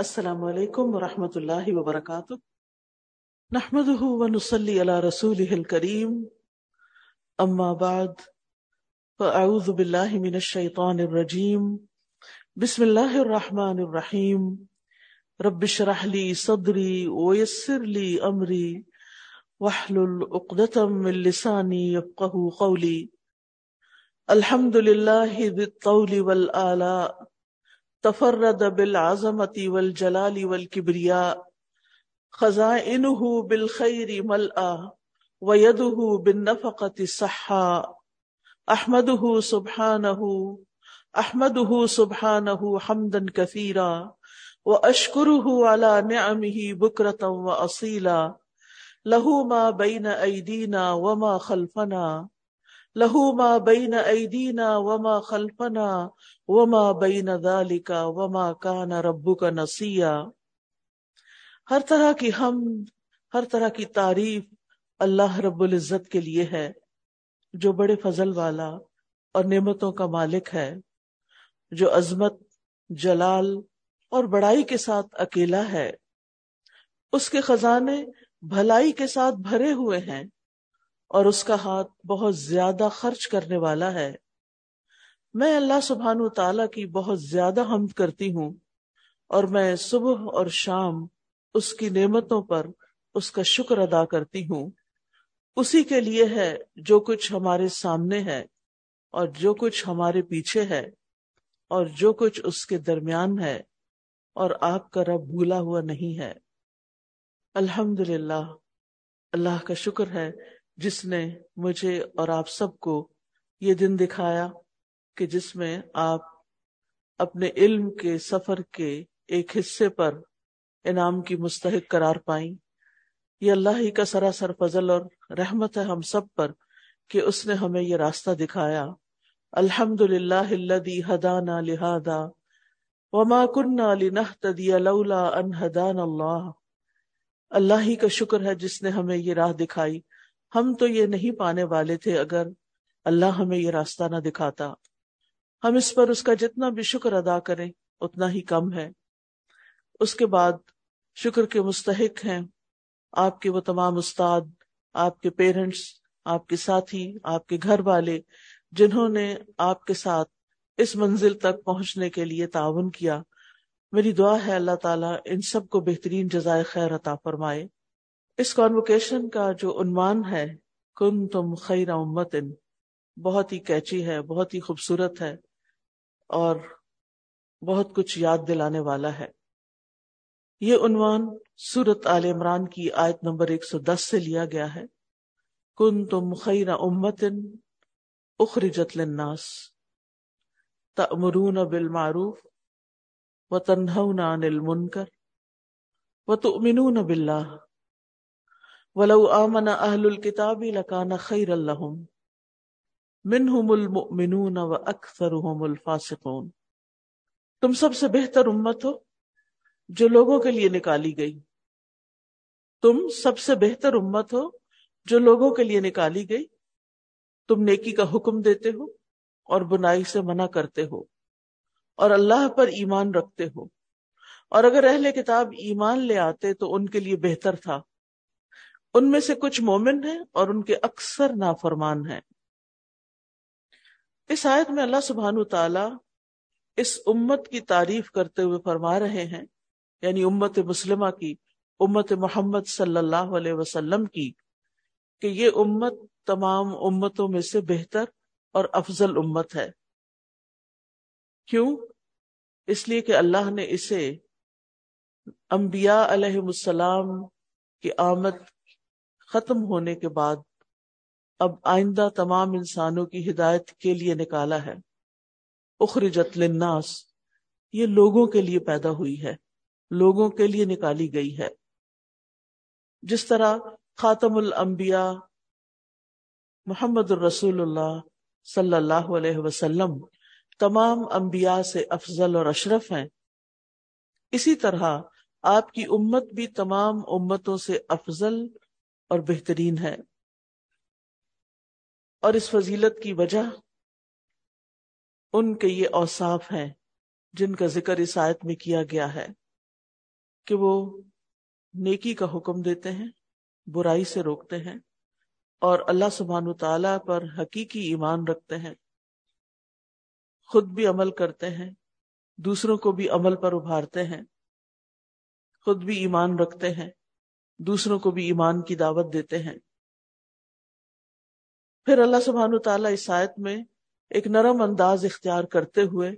السلام علیکم ورحمۃ اللہ وبرکاتہ۔ نحمده ونصلي على رسوله الكريم اما بعد، فاعوذ بالله من الشيطان الرجيم بسم الله الرحمن الرحيم رب اشرح لي صدري ويسر لي امري واحلل عقدة من لساني يفقهوا قولي الحمد لله ذي الطول والآلاء۔ تفرد بالعظمت والجلال والكبرياء خزائنه بالخير ملأ ويده بالنفقة صحا أحمده سبحانه أحمده سبحانه حمدا كثيرا وأشكره على نعمه بكرة وأصيلا له ما بين أيدينا وما خلفنا لہو ما بین ایدینا وما خلفنا وما بین ذالک وما کان ربک نسیا ہر طرح کی ہم ہر طرح کی تعریف اللہ رب العزت کے لیے ہے، جو بڑے فضل والا اور نعمتوں کا مالک ہے، جو عظمت، جلال اور بڑائی کے ساتھ اکیلا ہے۔ اس کے خزانے بھلائی کے ساتھ بھرے ہوئے ہیں۔ اور اس کا ہاتھ بہت زیادہ خرچ کرنے والا ہے۔ میں اللہ سبحان تعالی کی بہت زیادہ حمد کرتی ہوں اور میں صبح اور شام اس کی نعمتوں پر اس کا شکر ادا کرتی ہوں۔ اسی کے لیے ہے جو کچھ ہمارے سامنے ہے اور جو کچھ ہمارے پیچھے ہے اور جو کچھ اس کے درمیان ہے اور آپ کا رب بھولا ہوا نہیں ہے۔ الحمد للہ اللہ کا شکر ہے جس نے مجھے اور آپ سب کو یہ دن دکھایا کہ جس میں آپ اپنے علم کے سفر کے ایک حصے پر انعام کی مستحق قرار پائیں۔ یہ اللہ ہی کا سراسر فضل اور رحمت ہے ہم سب پر کہ اس نے ہمیں یہ راستہ دکھایا۔ الحمد للہ ہدانا لہدا وما کنہ لولا ان ہدان اللہ۔ اللہ ہی کا شکر ہے جس نے ہمیں یہ راہ دکھائی۔ ہم تو یہ نہیں پانے والے تھے اگر اللہ ہمیں یہ راستہ نہ دکھاتا۔ ہم اس پر اس کا جتنا بھی شکر ادا کریں، اتنا ہی کم ہے۔ اس کے بعد شکر کے مستحق ہیں۔ آپ کے وہ تمام استاد، آپ کے پیرنٹس، آپ کے ساتھی، آپ کے گھر والے، جنہوں نے آپ کے ساتھ اس منزل تک پہنچنے کے لیے تعاون کیا۔ میری دعا ہے اللہ تعالیٰ ان سب کو بہترین جزائے خیر عطا فرمائے۔ اس کانوکیشن کا جو عنوان ہے کن تم خیر امت بہت ہی کیچی ہے، بہت ہی خوبصورت ہے اور بہت کچھ یاد دلانے والا ہے۔ یہ عنوان سورت عال عمران کی آیت نمبر ایک سو دس سے لیا گیا ہے۔ کن تم خیر امت اخرجت للناس تأمرون بالمعروف وتنہون عن المنکر وتؤمنون باللہ ولو آمن اہل الكتاب لکان خیر اللہم منہم المؤمنون و اکثرهم الفاسقون. تم سب سے بہتر امت ہو جو لوگوں کے لیے نکالی گئی. تم سب سے بہتر امت ہو جو لوگوں کے لیے نکالی گئی. تم نیکی کا حکم دیتے ہو اور بنائی سے منع کرتے ہو اور اللہ پر ایمان رکھتے ہو. اور اگر اہل کتاب ایمان لے آتے تو ان کے لیے بہتر تھا. ان میں سے کچھ مومن ہیں اور ان کے اکثر نافرمان ہیں۔ اس آیت میں اللہ سبحان تعالی اس امت کی تعریف کرتے ہوئے فرما رہے ہیں یعنی امت مسلمہ کی، امت محمد صلی اللہ علیہ وسلم کی، کہ یہ امت تمام امتوں میں سے بہتر اور افضل امت ہے۔ کیوں؟ اس لیے کہ اللہ نے اسے انبیاء علیہ السلام کی آمد ختم ہونے کے بعد اب آئندہ تمام انسانوں کی ہدایت کے لیے نکالا ہے۔ اخرجت للناس، یہ لوگوں کے لیے پیدا ہوئی ہے، لوگوں کے لیے نکالی گئی ہے۔ جس طرح خاتم الانبیاء محمد الرسول اللہ صلی اللہ علیہ وسلم تمام انبیاء سے افضل اور اشرف ہیں، اسی طرح آپ کی امت بھی تمام امتوں سے افضل اور بہترین ہے۔ اور اس فضیلت کی وجہ ان کے یہ اوصاف ہیں جن کا ذکر اس آیت میں کیا گیا ہے کہ وہ نیکی کا حکم دیتے ہیں، برائی سے روکتے ہیں اور اللہ سبحان و تعالی پر حقیقی ایمان رکھتے ہیں۔ خود بھی عمل کرتے ہیں، دوسروں کو بھی عمل پر ابھارتے ہیں۔ خود بھی ایمان رکھتے ہیں۔ دوسروں کو بھی ایمان کی دعوت دیتے ہیں۔ پھر اللہ سبحانہ تعالیٰ اس آیت میں ایک نرم انداز اختیار کرتے ہوئے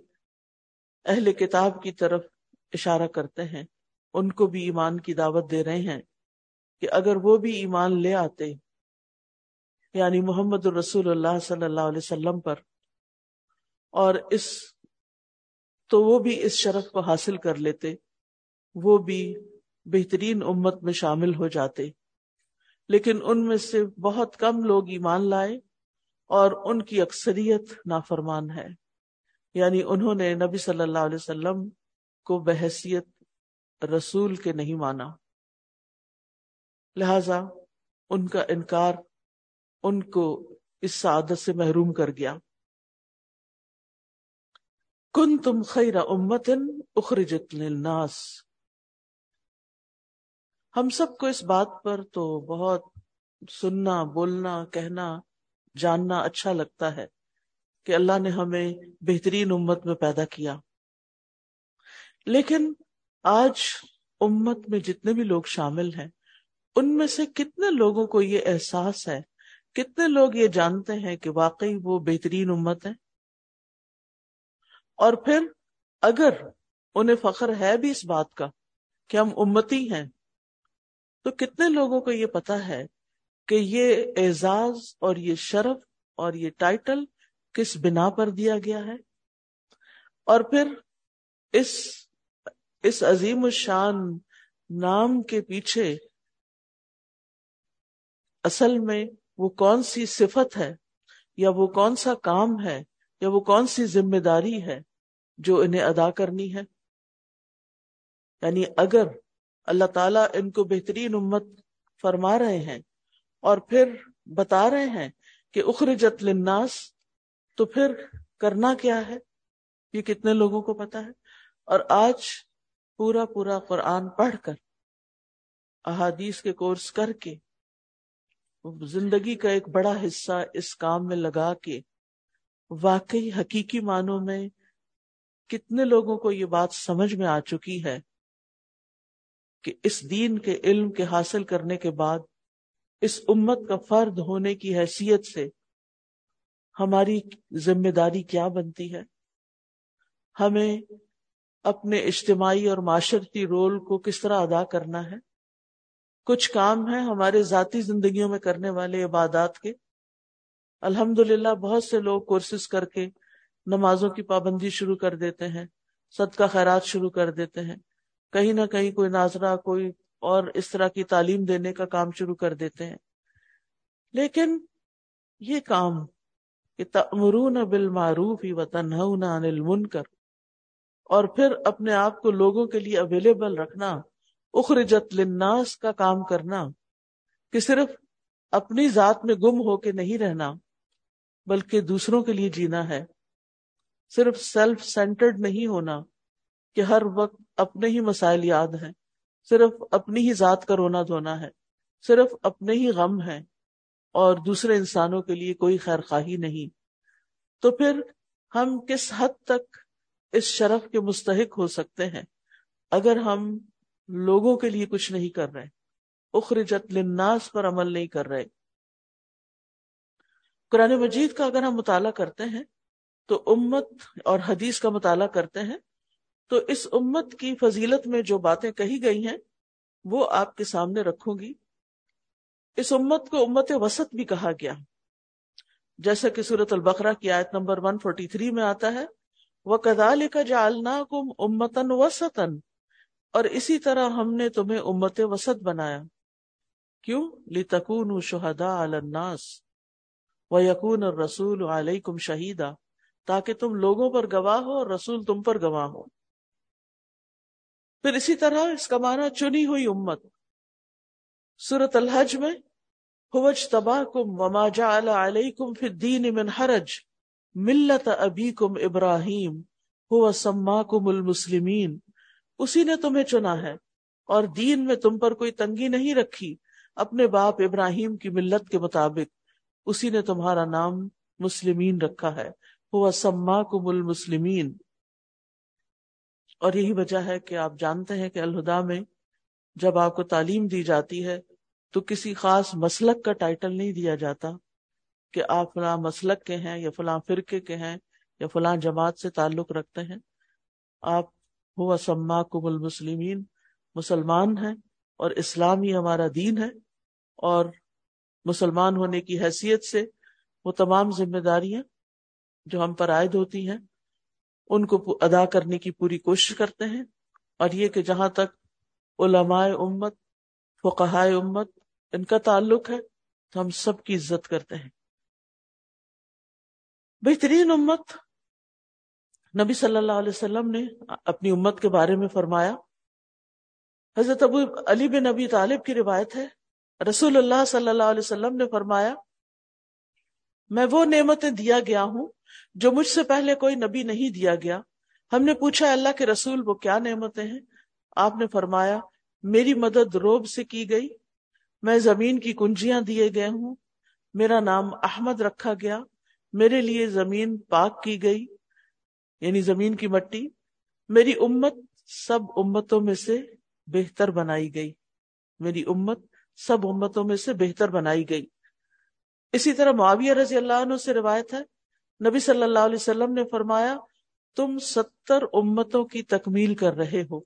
اہل کتاب کی طرف اشارہ کرتے ہیں۔ ان کو بھی ایمان کی دعوت دے رہے ہیں کہ اگر وہ بھی ایمان لے آتے یعنی محمد الرسول اللہ صلی اللہ علیہ وسلم پر، اور اس، تو وہ بھی اس شرف کو حاصل کر لیتے، وہ بھی بہترین امت میں شامل ہو جاتے۔ لیکن ان میں سے بہت کم لوگ ایمان لائے اور ان کی اکثریت نافرمان ہے۔ یعنی انہوں نے نبی صلی اللہ علیہ وسلم کو بحثیت رسول کے نہیں مانا۔ لہذا ان کا انکار ان کو اس سعادت سے محروم کر گیا۔ کن تم خیر امتن اخرجت للناس۔ ہم سب کو اس بات پر تو بہت سننا، بولنا، کہنا، جاننا اچھا لگتا ہے کہ اللہ نے ہمیں بہترین امت میں پیدا کیا۔ لیکن آج امت میں جتنے بھی لوگ شامل ہیں، ان میں سے کتنے لوگوں کو یہ احساس ہے، کتنے لوگ یہ جانتے ہیں کہ واقعی وہ بہترین امت ہے اور پھر اگر انہیں فخر ہے بھی اس بات کا کہ ہم امتی ہیں تو کتنے لوگوں کو یہ پتا ہے کہ یہ اعزاز اور یہ شرف اور یہ ٹائٹل کس بنا پر دیا گیا ہے؟ اور پھر اس اس عظیم الشان نام کے پیچھے اصل میں وہ کون سی صفت ہے یا وہ کون سا کام ہے یا وہ کون سی ذمہ داری ہے جو انہیں ادا کرنی ہے؟ یعنی اگر اللہ تعالیٰ ان کو بہترین امت فرما رہے ہیں اور پھر بتا رہے ہیں کہ اخرجت للناس تو پھر کرنا کیا ہے؟ یہ کتنے لوگوں کو پتا ہے؟ اور آج پورا پورا قرآن پڑھ کر، احادیث کے کورس کر کے، زندگی کا ایک بڑا حصہ اس کام میں لگا کے، واقعی حقیقی معنوں میں کتنے لوگوں کو یہ بات سمجھ میں آ چکی ہے؟ کہ اس دین کے علم کے حاصل کرنے کے بعد اس امت کا فرد ہونے کی حیثیت سے ہماری ذمہ داری کیا بنتی ہے؟ ہمیں اپنے اجتماعی اور معاشرتی رول کو کس طرح ادا کرنا ہے؟ کچھ کام ہیں ہمارے ذاتی زندگیوں میں کرنے والے عبادات کے۔ الحمد بہت سے لوگ کورسز کر کے نمازوں کی پابندی شروع کر دیتے ہیں، صدقہ خیرات شروع کر دیتے ہیں۔ کہیں نہ کہیں کوئی ناظرہ، کوئی اور اس طرح کی تعلیم دینے کا کام شروع کر دیتے ہیں۔ لیکن یہ کام تمرون بالمعروف ہی وطن المنکر اور پھر اپنے آپ کو لوگوں کے لیے اویلیبل رکھنا، اخرجت للناس کا کام کرنا، کہ صرف اپنی ذات میں گم ہو کے نہیں رہنا، بلکہ دوسروں کے لیے جینا ہے۔ صرف سیلف سینٹرڈ نہیں ہونا کہ ہر وقت اپنے ہی مسائل یاد ہیں۔ صرف اپنی ہی ذات کا رونا دھونا ہے۔ صرف اپنے ہی غم ہے اور دوسرے انسانوں کے لیے کوئی خیر خواہی نہیں۔ تو پھر ہم کس حد تک اس شرف کے مستحق ہو سکتے ہیں؟ اگر ہم لوگوں کے لیے کچھ نہیں کر رہے۔ اخرجت للناس پر عمل نہیں کر رہے۔ قرآن مجید کا اگر ہم مطالعہ کرتے ہیں، تو امت اور حدیث کا مطالعہ کرتے ہیں تو اس امت کی فضیلت میں جو باتیں کہی گئی ہیں، وہ آپ کے سامنے رکھوں گی۔ اس امت کو امت وسط بھی کہا گیا۔ جیسا کہ صورت البقرہ کی آیت نمبر 143 میں آتا ہے وہ کدال کا جالنا کم امتن وسطن اور اسی طرح ہم نے تمہیں امت وسط بنایا۔ کیوں؟ لتکون شہدا الناس و یقون اور رسول علیہ کم شہیدا تاکہ تم لوگوں پر گواہ ہو اور رسول تم پر گواہ ہو۔ پھر اسی طرح اس کا معنی چنی ہوئی امت۔ سورت الحج میں، ہوج تباہ کم وما جعل علیکم فی الدین من حرج ملت ابیکم ابراہیم ہوا سماکم المسلمین اسی نے تمہیں چنا ہے، اور دین میں تم پر کوئی تنگی نہیں رکھی، اپنے باپ ابراہیم کی ملت کے مطابق۔ اسی نے تمہارا نام مسلمین رکھا ہے وہ سماکم المسلمین اور یہی وجہ ہے کہ آپ جانتے ہیں کہ الہدا میں جب آپ کو تعلیم دی جاتی ہے تو کسی خاص مسلک کا ٹائٹل نہیں دیا جاتا کہ آپ فلاں مسلک کے ہیں یا فلاں فرقے کے ہیں یا فلاں جماعت سے تعلق رکھتے ہیں۔ آپ ہوا سما کم المسلمین، مسلمان ہیں اور اسلام ہی ہمارا دین ہے اور مسلمان ہونے کی حیثیت سے وہ تمام ذمہ داریاں جو ہم پر عائد ہوتی ہیں ان کو ادا کرنے کی پوری کوشش کرتے ہیں اور یہ کہ جہاں تک علماء امت فقہائے امت ان کا تعلق ہے، تو ہم سب کی عزت کرتے ہیں۔ بہترین امت نبی صلی اللہ علیہ وسلم نے اپنی امت کے بارے میں فرمایا۔ حضرت ابو علی بن نبی طالب کی روایت ہے۔ رسول اللہ صلی اللہ علیہ وسلم نے فرمایا، میں وہ نعمتیں دیا گیا ہوں جو مجھ سے پہلے کوئی نبی نہیں دیا گیا۔ ہم نے پوچھا، اللہ کے رسول وہ کیا نعمتیں ہیں؟ آپ نے فرمایا، میری مدد روب سے کی گئی۔ میں زمین کی کنجیاں دیے گئے ہوں۔ میرا نام احمد رکھا گیا۔ میرے لیے زمین پاک کی گئی یعنی زمین کی مٹی۔ میری امت سب امتوں میں سے بہتر بنائی گئی۔ میری امت سب امتوں میں سے بہتر بنائی گئی۔ اسی طرح معاویہ رضی اللہ عنہ سے روایت ہے نبی صلی اللہ علیہ وسلم نے فرمایا، تم ستر امتوں کی تکمیل کر رہے ہو۔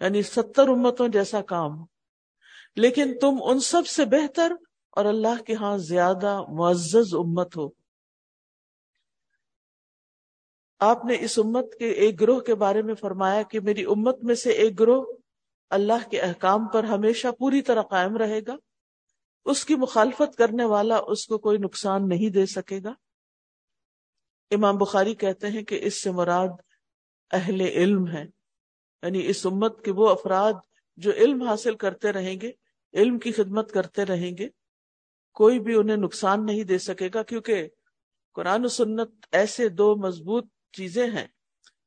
یعنی ستر امتوں جیسا کام۔ لیکن تم ان سب سے بہتر اور اللہ کے ہاں زیادہ معزز امت ہو۔ آپ نے اس امت کے ایک گروہ کے بارے میں فرمایا کہ میری امت میں سے ایک گروہ اللہ کے احکام پر ہمیشہ پوری طرح قائم رہے گا۔ اس کی مخالفت کرنے والا اس کو کوئی نقصان نہیں دے سکے گا۔ امام بخاری کہتے ہیں کہ اس سے مراد اہل علم ہے۔ یعنی اس امت کے وہ افراد جو علم حاصل کرتے رہیں گے، علم کی خدمت کرتے رہیں گے، کوئی بھی انہیں نقصان نہیں دے سکے گا، کیونکہ قرآن و سنت ایسے دو مضبوط چیزیں ہیں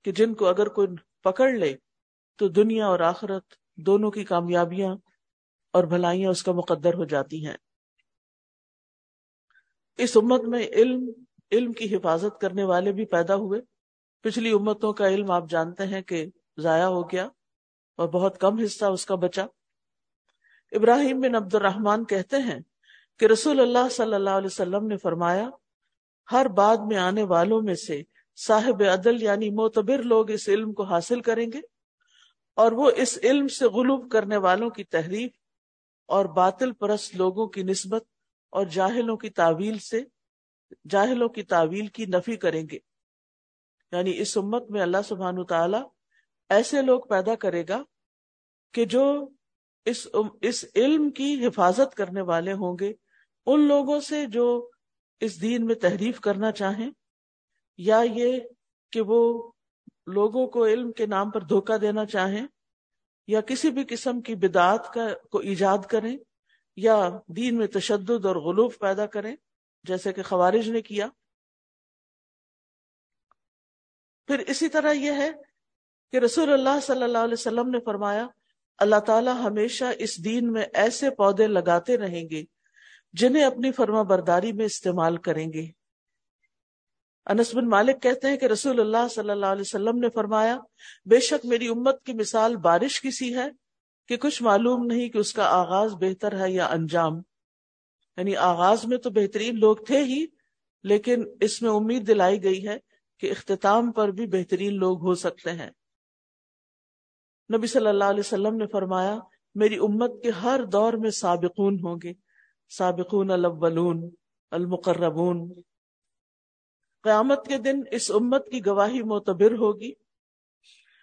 کہ جن کو اگر کوئی پکڑ لے تو دنیا اور آخرت دونوں کی کامیابیاں اور بھلائیاں اس کا مقدر ہو جاتی ہیں۔ اس امت میں علم علم کی حفاظت کرنے والے بھی پیدا ہوئے۔ پچھلی امتوں کا علم آپ جانتے ہیں کہ ضائع ہو گیا اور بہت کم حصہ اس کا بچا۔ ابراہیم بن عبد الرحمان کہتے ہیں کہ رسول اللہ صلی اللہ علیہ وسلم نے فرمایا، ہر بعد میں آنے والوں میں سے صاحب عدل یعنی معتبر لوگ اس علم کو حاصل کریں گے اور وہ اس علم سے غلوب کرنے والوں کی تحریف اور باطل پرست لوگوں کی نسبت اور جاہلوں کی تعویل سے جاہلوں کی تعویل کی نفی کریں گے۔ یعنی اس امت میں اللہ سبحان تعالی ایسے لوگ پیدا کرے گا کہ جو اس اس علم کی حفاظت کرنے والے ہوں گے۔ ان لوگوں سے جو اس دین میں تحریف کرنا چاہیں یا یہ کہ وہ لوگوں کو علم کے نام پر دھوکہ دینا چاہیں یا کسی بھی قسم کی بدعات کا کو ایجاد کریں یا دین میں تشدد اور غلوف پیدا کریں۔ جیسے کہ خوارج نے کیا۔ پھر اسی طرح یہ ہے کہ رسول اللہ صلی اللہ علیہ وسلم نے فرمایا، اللہ تعالی ہمیشہ اس دین میں ایسے پودے لگاتے رہیں گے جنہیں اپنی فرما برداری میں استعمال کریں گے۔ انس بن مالک کہتے ہیں کہ رسول اللہ صلی اللہ علیہ وسلم نے فرمایا، بے شک میری امت کی مثال بارش کی سی ہے کہ کچھ معلوم نہیں کہ اس کا آغاز بہتر ہے یا انجام۔ یعنی آغاز میں تو بہترین لوگ تھے ہی، لیکن اس میں امید دلائی گئی ہے کہ اختتام پر بھی بہترین لوگ ہو سکتے ہیں۔ نبی صلی اللہ علیہ وسلم نے فرمایا، میری امت کے ہر دور میں سابقون ہوں گے۔ سابقون الاولون، المقربون۔ قیامت کے دن اس امت کی گواہی معتبر ہوگی۔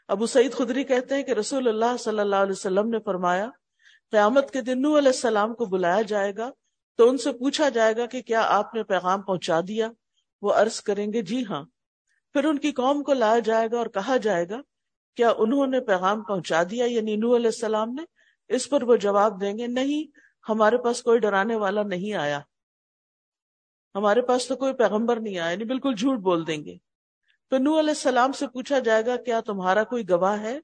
ابو سعید خدری کہتے ہیں کہ رسول اللہ صلی اللہ علیہ وسلم نے فرمایا، قیامت کے دن نو علیہ السلام کو بلایا جائے گا تو ان سے پوچھا جائے گا کہ کیا آپ نے پیغام پہنچا دیا؟ وہ عرض کریں گے جی ہاں۔ پھر ان کی قوم کو لایا جائے گا اور کہا جائے گا، کیا انہوں نے پیغام پہنچا دیا؟ یعنی نو علیہ السلام نے؟ اس پر وہ جواب دیں گے، نہیں، ہمارے پاس کوئی ڈرانے والا نہیں آیا۔ ہمارے پاس تو کوئی پیغمبر نہیں آیا نہیں بالکل جھوٹ بول دیں گے۔ تو نو علیہ السلام سے پوچھا جائے گا، کیا تمہارا کوئی گواہ ہے؟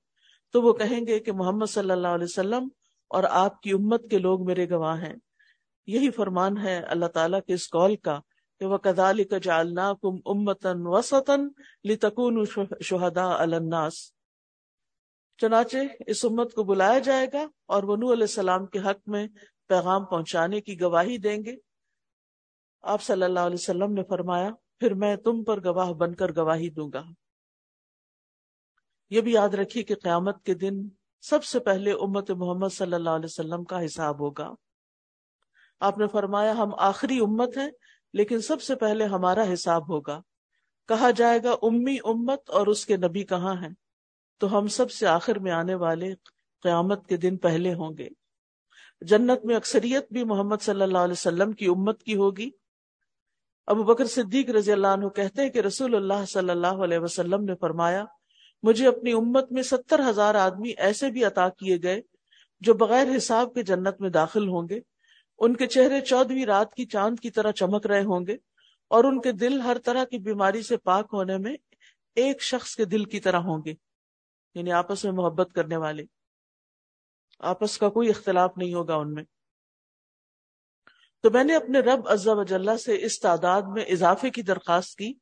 تو وہ کہیں گے کہ محمد صلی اللہ علیہ وسلم اور آپ کی امت کے لوگ میرے گواہ ہیں۔ یہی فرمان ہے اللہ تعالیٰ کے اس قول کا کہ وہ کدال کا جالنا کم امتن وسطن لتکون شہدا الناس۔ چنانچہ اس امت کو بلایا جائے گا اور وہ نو علیہ السلام کے حق میں پیغام پہنچانے کی گواہی دیں گے۔ آپ صلی اللہ علیہ وسلم نے فرمایا، پھر میں تم پر گواہ بن کر گواہی دوں گا۔ یہ بھی یاد رکھیے کہ قیامت کے دن سب سے پہلے امت محمد صلی اللہ علیہ وسلم کا حساب ہوگا۔ آپ نے فرمایا، ہم آخری امت ہیں، لیکن سب سے پہلے ہمارا حساب ہوگا۔ کہا جائے گا، امی امت اور اس کے نبی کہاں ہیں؟ تو ہم سب سے آخر میں آنے والے قیامت کے دن پہلے ہوں گے۔ جنت میں اکثریت بھی محمد صلی اللہ علیہ وسلم کی امت کی ہوگی۔ ابو بکر صدیق رضی اللہ عنہ کہتے ہیں کہ رسول اللہ صلی اللہ علیہ وسلم نے فرمایا، مجھے اپنی امت میں ستر ہزار آدمی ایسے بھی عطا کیے گئے جو بغیر حساب کے جنت میں داخل ہوں گے۔ ان کے چہرے چودہویں رات کی چاند کی طرح چمک رہے ہوں گے اور ان کے دل ہر طرح کی بیماری سے پاک ہونے میں ایک شخص کے دل کی طرح ہوں گے یعنی آپس میں محبت کرنے والے۔ آپس کا کوئی اختلاف نہیں ہوگا ان میں۔ تو میں نے اپنے رب عزا وجاللہ سے اس تعداد میں اضافے کی درخواست کی،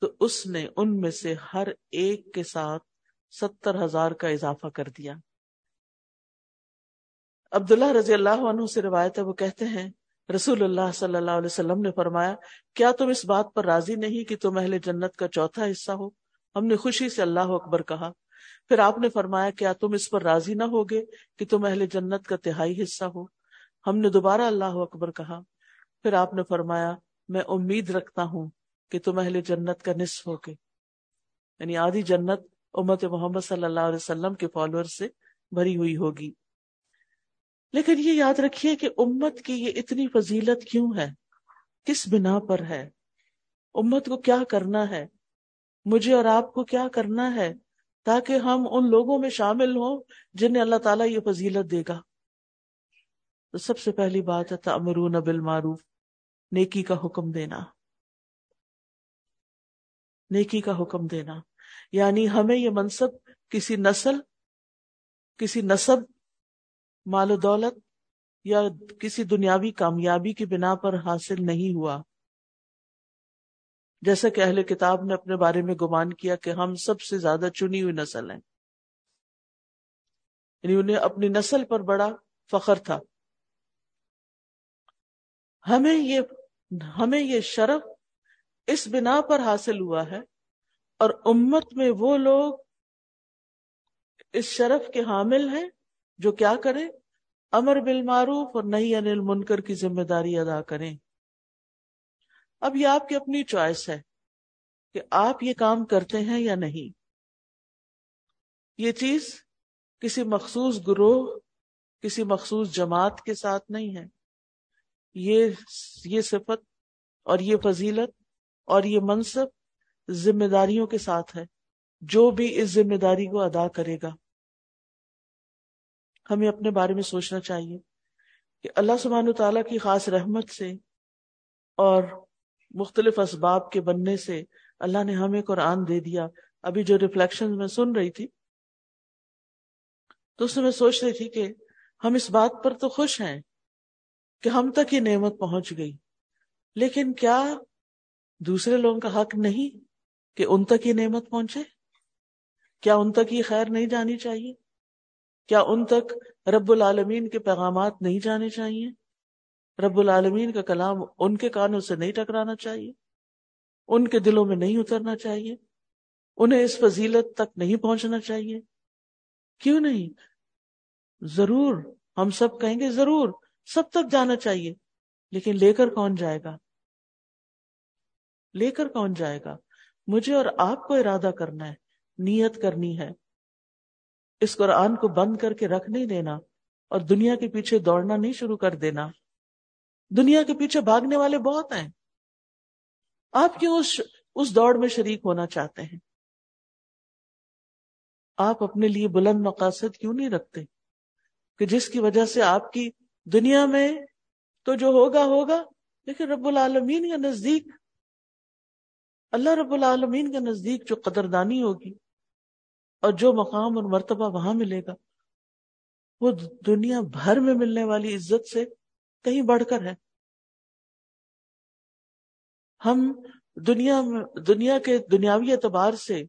تو اس نے ان میں سے ہر ایک کے ساتھ ستر ہزار کا اضافہ کر دیا۔ عبداللہ رضی اللہ عنہ سے روایت ہے، وہ کہتے ہیں، رسول اللہ صلی اللہ علیہ وسلم نے فرمایا، کیا تم اس بات پر راضی نہیں کہ تم اہل جنت کا چوتھا حصہ ہو؟ ہم نے خوشی سے اللہ اکبر کہا۔ پھر آپ نے فرمایا، کیا تم اس پر راضی نہ ہوگے کہ تم اہل جنت کا تہائی حصہ ہو؟ ہم نے دوبارہ اللہ اکبر کہا۔ پھر آپ نے فرمایا، میں امید رکھتا ہوں کہ تم اہل جنت کا نصف ہوگے۔ یعنی آدھی جنت امت محمد صلی اللہ علیہ وسلم کے فالوور سے بھری ہوئی ہوگی۔ لیکن یہ یاد رکھیے کہ امت کی یہ اتنی فضیلت کیوں ہے؟ کس بنا پر ہے؟ امت کو کیا کرنا ہے؟ مجھے اور آپ کو کیا کرنا ہے تاکہ ہم ان لوگوں میں شامل ہوں جنہیں اللہ تعالیٰ یہ فضیلت دے گا۔ تو سب سے پہلی بات ہے تمرون بالمعروف، نیکی کا حکم دینا۔ نیکی کا حکم دینا۔ یعنی ہمیں یہ منصب، کسی نسل، کسی نصب مال و دولت یا کسی دنیاوی کامیابی کی بنا پر حاصل نہیں ہوا۔ جیسا کہ اہل کتاب نے اپنے بارے میں گمان کیا کہ ہم سب سے زیادہ چنی ہوئی نسل ہیں۔ یعنی انہیں اپنی نسل پر بڑا فخر تھا۔ ہمیں یہ ہمیں یہ شرف اس بنا پر حاصل ہوا ہے اور امت میں وہ لوگ اس شرف کے حامل ہیں جو کیا کریں؟ امر بالمعروف اور نہیں انل منکر کی ذمہ داری ادا کریں۔ اب یہ آپ کی اپنی چوائس ہے کہ آپ یہ کام کرتے ہیں یا نہیں۔ یہ چیز کسی مخصوص گروہ، کسی مخصوص جماعت کے ساتھ نہیں ہے۔ یہ یہ صفت اور یہ فضیلت اور یہ منصب ذمہ داریوں کے ساتھ ہے۔ جو بھی اس ذمہ داری کو ادا کرے گا۔ ہمیں اپنے بارے میں سوچنا چاہیے کہ اللہ سبحانہ تعالیٰ کی خاص رحمت سے اور مختلف اسباب کے بننے سے اللہ نے ہمیں قرآن دے دیا۔ ابھی جو ریفلیکشن میں سن رہی تھی، تو اس میں سوچ رہی تھی کہ ہم اس بات پر تو خوش ہیں کہ ہم تک یہ نعمت پہنچ گئی، لیکن کیا دوسرے لوگوں کا حق نہیں کہ ان تک یہ نعمت پہنچے؟ کیا ان تک یہ خیر نہیں جانی چاہیے؟ کیا ان تک رب العالمین کے پیغامات نہیں جانے چاہیے؟ رب العالمین کا کلام ان کے کانوں سے نہیں ٹکرانا چاہیے؟ ان کے دلوں میں نہیں اترنا چاہیے؟ انہیں اس فضیلت تک نہیں پہنچنا چاہیے؟ کیوں نہیں؟ ضرور، ہم سب کہیں گے ضرور، سب تک جانا چاہیے، لیکن لے کر کون جائے گا؟ لے کر کون جائے گا؟ مجھے اور آپ کو ارادہ کرنا ہے، نیت کرنی ہے۔ اس قرآن کو بند کر کے رکھ نہیں دینا اور دنیا کے پیچھے دوڑنا نہیں شروع کر دینا۔ دنیا کے پیچھے بھاگنے والے بہت ہیں۔ آپ کیوں اس اس دوڑ میں شریک ہونا چاہتے ہیں؟ آپ اپنے لیے بلند مقاصد کیوں نہیں رکھتے؟ کہ جس کی وجہ سے آپ کی دنیا میں تو جو ہوگا ہوگا، لیکن رب العالمین کا نزدیک، اللہ رب العالمین کے نزدیک جو قدردانی ہوگی۔ اور جو مقام اور مرتبہ وہاں ملے گا، وہ دنیا بھر میں ملنے والی عزت سے کہیں بڑھ کر ہے۔ ہم دنیا میں، دنیا کے دنیاوی اعتبار سے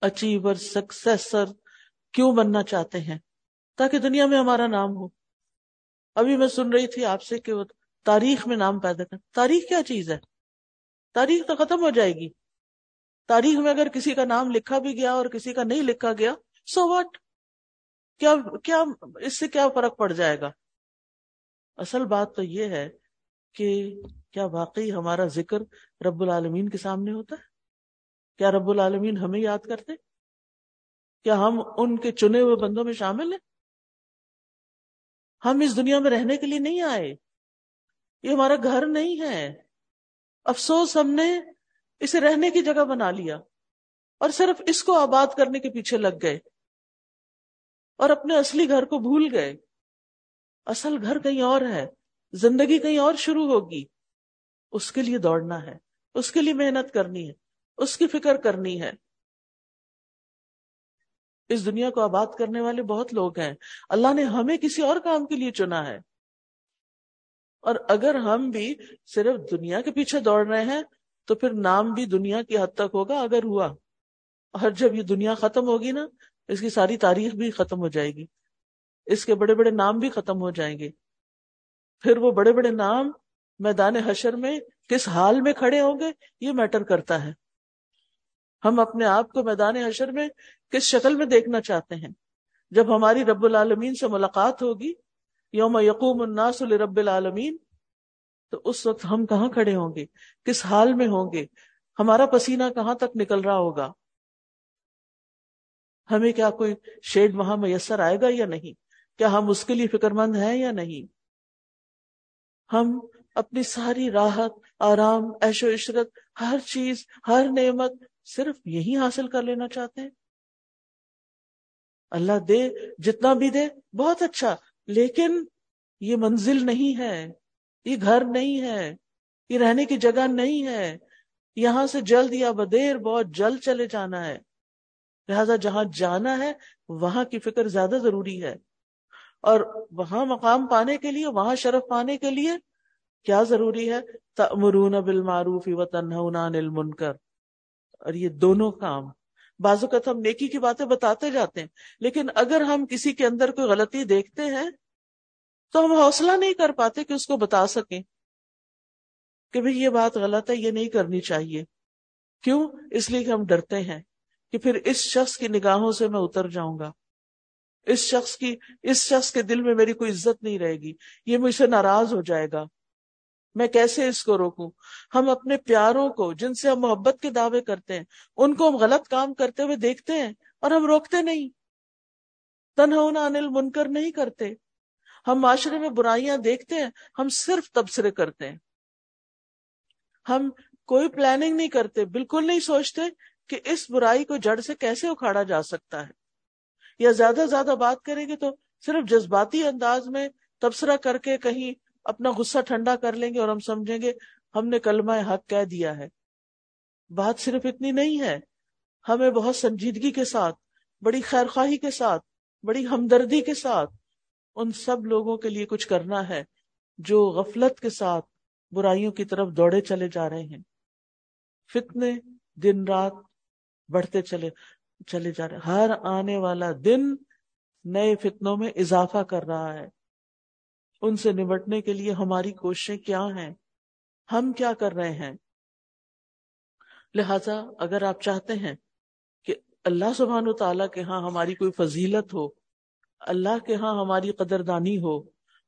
اچیور سکسیسر کیوں بننا چاہتے ہیں؟ تاکہ دنیا میں ہمارا نام ہو۔ ابھی میں سن رہی تھی آپ سے کہ وہ تاریخ میں نام پیدا کر، تاریخ کیا چیز ہے؟ تاریخ تو ختم ہو جائے گی۔ تاریخ میں اگر کسی کا نام لکھا بھی گیا اور کسی کا نہیں لکھا گیا سو واٹ کیا کیا، اس سے کیا فرق پڑ جائے گا؟ اصل بات تو یہ ہے کہ کیا واقعی ہمارا ذکر رب العالمین کے سامنے ہوتا ہے؟ کیا رب العالمین ہمیں یاد کرتے؟ کیا ہم ان کے چنے ہوئے بندوں میں شامل ہیں؟ ہم اس دنیا میں رہنے کے لیے نہیں آئے؟ یہ ہمارا گھر نہیں ہے۔ افسوس ہم نے اسے رہنے کی جگہ بنا لیا اور صرف اس کو آباد کرنے کے پیچھے لگ گئے اور اپنے اصلی گھر کو بھول گئے۔ اصل گھر کہیں اور ہے۔ زندگی کہیں اور شروع ہوگی۔ اس کے لیے دوڑنا ہے۔ اس کے لیے محنت کرنی ہے۔ اس کی فکر کرنی ہے۔ اس دنیا کو آباد کرنے والے بہت لوگ ہیں۔ اللہ نے ہمیں کسی اور کام کے لیے چنا ہے۔ اور اگر ہم بھی صرف دنیا کے پیچھے دوڑ رہے ہیں تو پھر نام بھی دنیا کی حد تک ہوگا، اگر ہوا۔ اور جب یہ دنیا ختم ہوگی نا، اس کی ساری تاریخ بھی ختم ہو جائے گی۔ اس کے بڑے بڑے نام بھی ختم ہو جائیں گے۔ پھر وہ بڑے بڑے نام میدان حشر میں کس حال میں کھڑے ہوں گے، یہ میٹر کرتا ہے۔ ہم اپنے آپ کو میدان حشر میں کس شکل میں دیکھنا چاہتے ہیں؟ جب ہماری رب العالمین سے ملاقات ہوگی، یوم یقوم الناس رب العالمین تو اس وقت ہم کہاں کھڑے ہوں گے؟ کس حال میں ہوں گے؟ ہمارا پسینہ کہاں تک نکل رہا ہوگا؟ ہمیں کیا کوئی شیڈ وہاں میسر آئے گا یا نہیں؟ کیا ہم اس کے لیے فکر مند ہیں یا نہیں؟ ہم اپنی ساری راحت، آرام ایش و عشرت، ہر چیز، ہر نعمت صرف یہی حاصل کر لینا چاہتے ہیں۔ اللہ دے، جتنا بھی دے، بہت اچھا لیکن یہ منزل نہیں ہے۔ یہ گھر نہیں ہے، یہ رہنے کی جگہ نہیں ہے، یہاں سے جلد یا بدیر بہت جلد چلے جانا ہے۔ لہذا جہاں جانا ہے، وہاں کی فکر زیادہ ضروری ہے۔ اور وہاں مقام پانے کے لیے، وہاں شرف پانے کے لیے کیا ضروری ہے؟ تأمرون بالمعروف و تنہون عن المنکر۔ اور یہ دونوں کام۔ بعض اوقات ہم نیکی کی باتیں بتاتے جاتے ہیں، لیکن اگر ہم کسی کے اندر کوئی غلطی دیکھتے ہیں تو ہم حوصلہ نہیں کر پاتے کہ اس کو بتا سکیں کہ بھئی یہ بات غلط ہے، یہ نہیں کرنی چاہیے۔ کیوں؟ اس لیے کہ ہم ڈرتے ہیں کہ پھر اس شخص کی نگاہوں سے میں اتر جاؤں گا۔ اس شخص کی، اس شخص کے دل میں میری کوئی عزت نہیں رہے گی۔ یہ مجھ سے ناراض ہو جائے گا۔ میں کیسے اس کو روکوں؟ ہم اپنے پیاروں کو، جن سے ہم محبت کے دعوے کرتے ہیں، ان کو ہم غلط کام کرتے ہوئے دیکھتے ہیں اور ہم روکتے نہیں۔ تنہا انل منکر نہیں کرتے۔ ہم معاشرے میں برائیاں دیکھتے ہیں، ہم صرف تبصرے کرتے ہیں۔ ہم کوئی پلاننگ نہیں کرتے، بالکل نہیں سوچتے کہ اس برائی کو جڑ سے کیسے اکھاڑا جا سکتا ہے۔ یا زیادہ زیادہ بات کریں گے تو صرف جذباتی انداز میں تبصرہ کر کے کہیں اپنا غصہ ٹھنڈا کر لیں گے اور ہم سمجھیں گے، ہم نے کلمہ حق کہہ دیا ہے۔ بات صرف اتنی نہیں ہے، ہمیں بہت سنجیدگی کے ساتھ، بڑی خیر خواہی کے ساتھ، بڑی ہمدردی کے ساتھ ان سب لوگوں کے لیے کچھ کرنا ہے جو غفلت کے ساتھ برائیوں کی طرف دوڑے چلے جا رہے ہیں۔ فتنے دن رات بڑھتے چلے چلے جا رہے ہر آنے والا دن نئے فتنوں میں اضافہ کر رہا ہے۔ ان سے نمٹنے کے لیے ہماری کوششیں کیا ہیں؟ ہم کیا کر رہے ہیں؟ لہذا اگر آپ چاہتے ہیں کہ اللہ سبحانہ و تعالیٰ کے ہاں ہماری کوئی فضیلت ہو اللہ کے ہاں ہماری قدردانی ہو،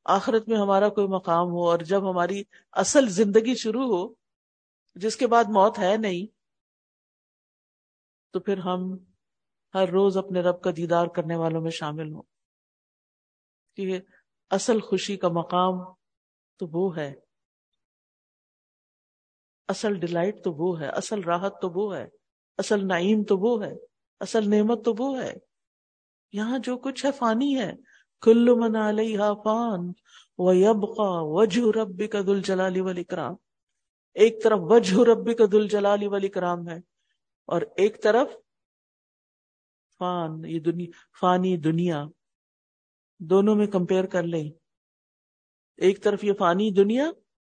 آخرت میں ہمارا کوئی مقام ہو، اور جب ہماری اصل زندگی شروع ہو، جس کے بعد موت ہے نہیں، تو پھر ہم ہر روز اپنے رب کا دیدار کرنے والوں میں شامل ہوں۔ کہ اصل خوشی کا مقام تو وہ ہے۔ اصل ڈیلائٹ تو وہ ہے، اصل راحت تو وہ ہے، اصل نعیم تو وہ ہے، اصل نعمت تو وہ ہے۔ یہاں جو کچھ ہے فانی ہے۔ کلو من علیہ فان ویبقا وجہ ربی کا دل جلالی والی کرام ایک طرف وجہ ربی کا دل جلالی والی کرام ہے اور ایک طرف فان، یہ دنیا فانی دنیا۔ دونوں میں کمپیئر کر لیں۔ ایک طرف یہ فانی دنیا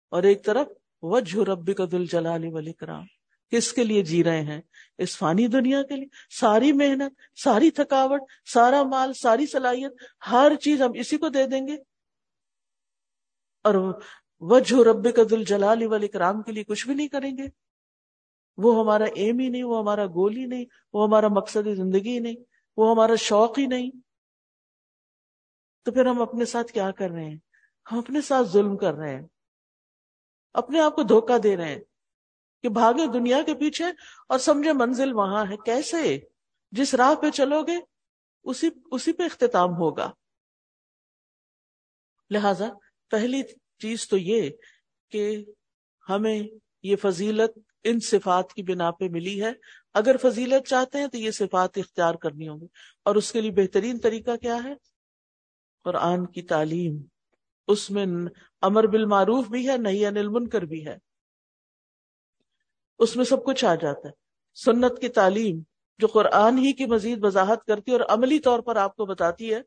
اور ایک طرف وجہ رب کا دل جلال ولی کرام کس کے لیے جی رہے ہیں؟ اس فانی دنیا کے لیے۔ ساری محنت، ساری تھکاوٹ، سارا مال، ساری صلاحیت، ہر چیز ہم اسی کو دے دیں گے۔ اور وجہ رب کا دل جلال ولی کے لیے کچھ بھی نہیں کریں گے۔ وہ ہمارا ایم ہی نہیں، وہ ہمارا گول ہی نہیں، وہ ہمارا مقصد زندگی ہی نہیں، وہ ہمارا شوق ہی نہیں۔ تو پھر ہم اپنے ساتھ کیا کر رہے ہیں؟ ہم اپنے ساتھ ظلم کر رہے ہیں۔ اپنے آپ کو دھوکہ دے رہے ہیں۔ کہ بھاگے دنیا کے پیچھے اور سمجھے منزل وہاں ہے۔ کیسے؟ جس راہ پہ چلو گے، اسی اسی پہ اختتام ہوگا۔ لہذا پہلی چیز تو یہ کہ ہمیں یہ فضیلت ان صفات کی بنا پہ ملی ہے۔ اگر فضیلت چاہتے ہیں تو یہ صفات اختیار کرنی ہوگی اور اس کے لیے بہترین طریقہ کیا ہے؟ قرآن کی تعلیم۔ اس میں امر بالمعروف بھی ہے نہیں انل منکر بھی ہے۔ اس میں سب کچھ آ جاتا ہے۔ سنت کی تعلیم جو قرآن ہی کی مزید وضاحت کرتی ہے اور عملی طور پر آپ کو بتاتی ہے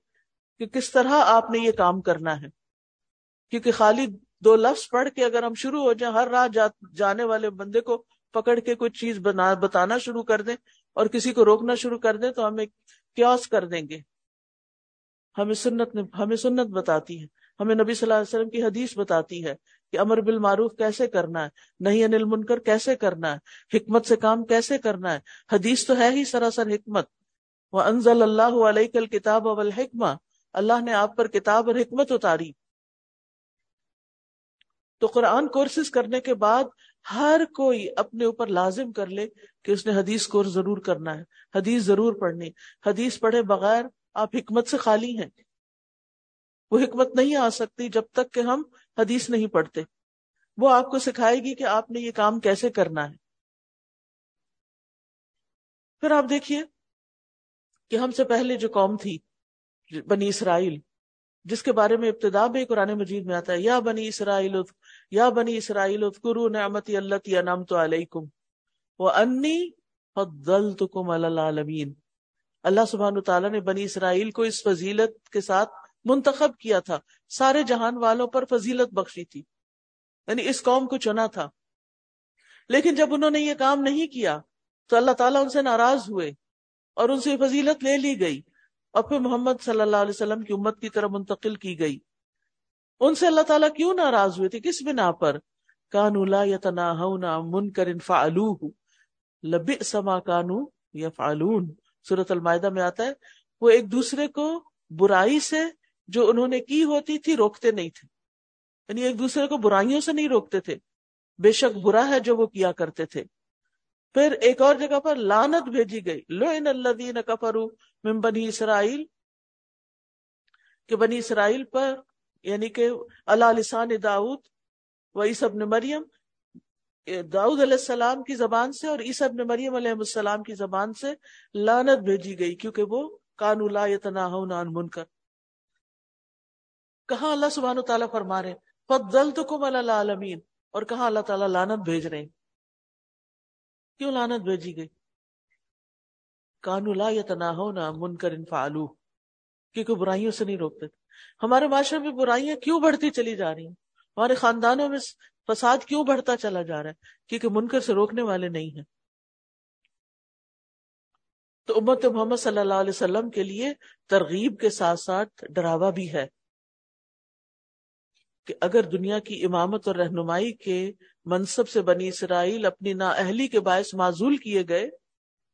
کہ کس طرح آپ نے یہ کام کرنا ہے۔ کیونکہ خالی دو لفظ پڑھ کے اگر ہم شروع ہو جائیں، ہر راہ جانے والے بندے کو پکڑ کے کوئی چیز بنا بتانا شروع کر دیں اور کسی کو روکنا شروع کر دیں تو ہمیں کیوس کر دیں گے۔ ہمیں سنت ہمیں سنت بتاتی ہے۔ ہمیں نبی صلی اللہ علیہ وسلم کی حدیث بتاتی ہے کہ امر بالمعروف کیسے کرنا ہے؟ نہیں انل منکر کیسے کرنا ہے؟ حکمت سے کام کیسے کرنا ہے؟ حدیث تو ہے ہی سراسر حکمت۔ وہ انزل اللہ علیہ کل کتاب اول اللہ نے آپ پر کتاب اور حکمت اتاری۔ تو قرآن کورسز کرنے کے بعد ہر کوئی اپنے اوپر لازم کر لے کہ اس نے حدیث کورس ضرور کرنا ہے۔ حدیث ضرور پڑھنی۔ حدیث پڑھے بغیر آپ حکمت سے خالی ہیں۔ وہ حکمت نہیں آ سکتی جب تک کہ ہم حدیث نہیں پڑھتے۔ وہ آپ کو سکھائے گی کہ آپ نے یہ کام کیسے کرنا ہے۔ پھر آپ دیکھیے کہ ہم سے پہلے جو قوم تھی، بنی اسرائیل، جس کے بارے میں ابتدا بھی قرآن مجید میں آتا ہے، یا بنی اسرائیل، یا بنی اسرائیل کرو نعمتی اللہ انعام تو علیکم وہ انی فضلتکم علی العالمین۔ اللہ سبحانہ تعالیٰ نے بنی اسرائیل کو اس فضیلت کے ساتھ منتخب کیا تھا۔ سارے جہان والوں پر فضیلت بخشی تھی۔ یعنی اس قوم کو چنا تھا۔ لیکن جب انہوں نے یہ کام نہیں کیا، تو اللہ تعالیٰ ان سے ناراض ہوئے اور ان سے فضیلت لے لی گئی۔ اور پھر محمد صلی اللہ علیہ وسلم کی امت کی طرف منتقل کی گئی۔ ان سے اللہ تعالیٰ کیوں ناراض ہوئے تھے؟ کس بنا پر؟ کانو لا یتناہونا منکر فعلوہ لبئس ما کانو یفعلون۔ سورۃ المائدہ میں آتا ہے، وہ ایک دوسرے کو برائی سے جو انہوں نے کی ہوتی تھی روکتے نہیں تھے۔ یعنی ایک دوسرے کو برائیوں سے نہیں روکتے تھے۔ بے شک برا ہے جو وہ کیا کرتے تھے۔ پھر ایک اور جگہ پر لانت بھیجی گئی۔ لو ان اللہ کفرو من بنی اسرائیل، کہ بنی اسرائیل پر یعنی کہ اللہ لسان داؤد و عیسب نے مریم، داؤد علیہ السلام کی زبان سے اور عیسب نے مریم علیہ السلام کی زبان سے لانت بھیجی گئی، کیونکہ وہ کانو لا یتناہون منکر۔ کہاں اللہ سبحانہ تعالیٰ فرما رہے فضلتکم علی العالمین اور کہاں اللہ تعالیٰ لانت بھیج رہے ہیں؟ کیوں لانت بھیجی گئی؟ کانو لا یتناہون منکر فعلو کیونکہ برائیوں سے نہیں روکتے۔ ہمارے معاشرے میں برائیاں کیوں بڑھتی چلی جا رہی ہیں؟ ہمارے خاندانوں میں فساد کیوں بڑھتا چلا جا رہا ہے؟ کیونکہ منکر سے روکنے والے نہیں ہیں۔ تو امت محمد صلی اللہ علیہ وسلم کے لیے ترغیب کے ساتھ ساتھ ڈراوا بھی ہے۔ کہ اگر دنیا کی امامت اور رہنمائی کے منصب سے بنی اسرائیل اپنی نااہلی کے باعث معذول کیے گئے،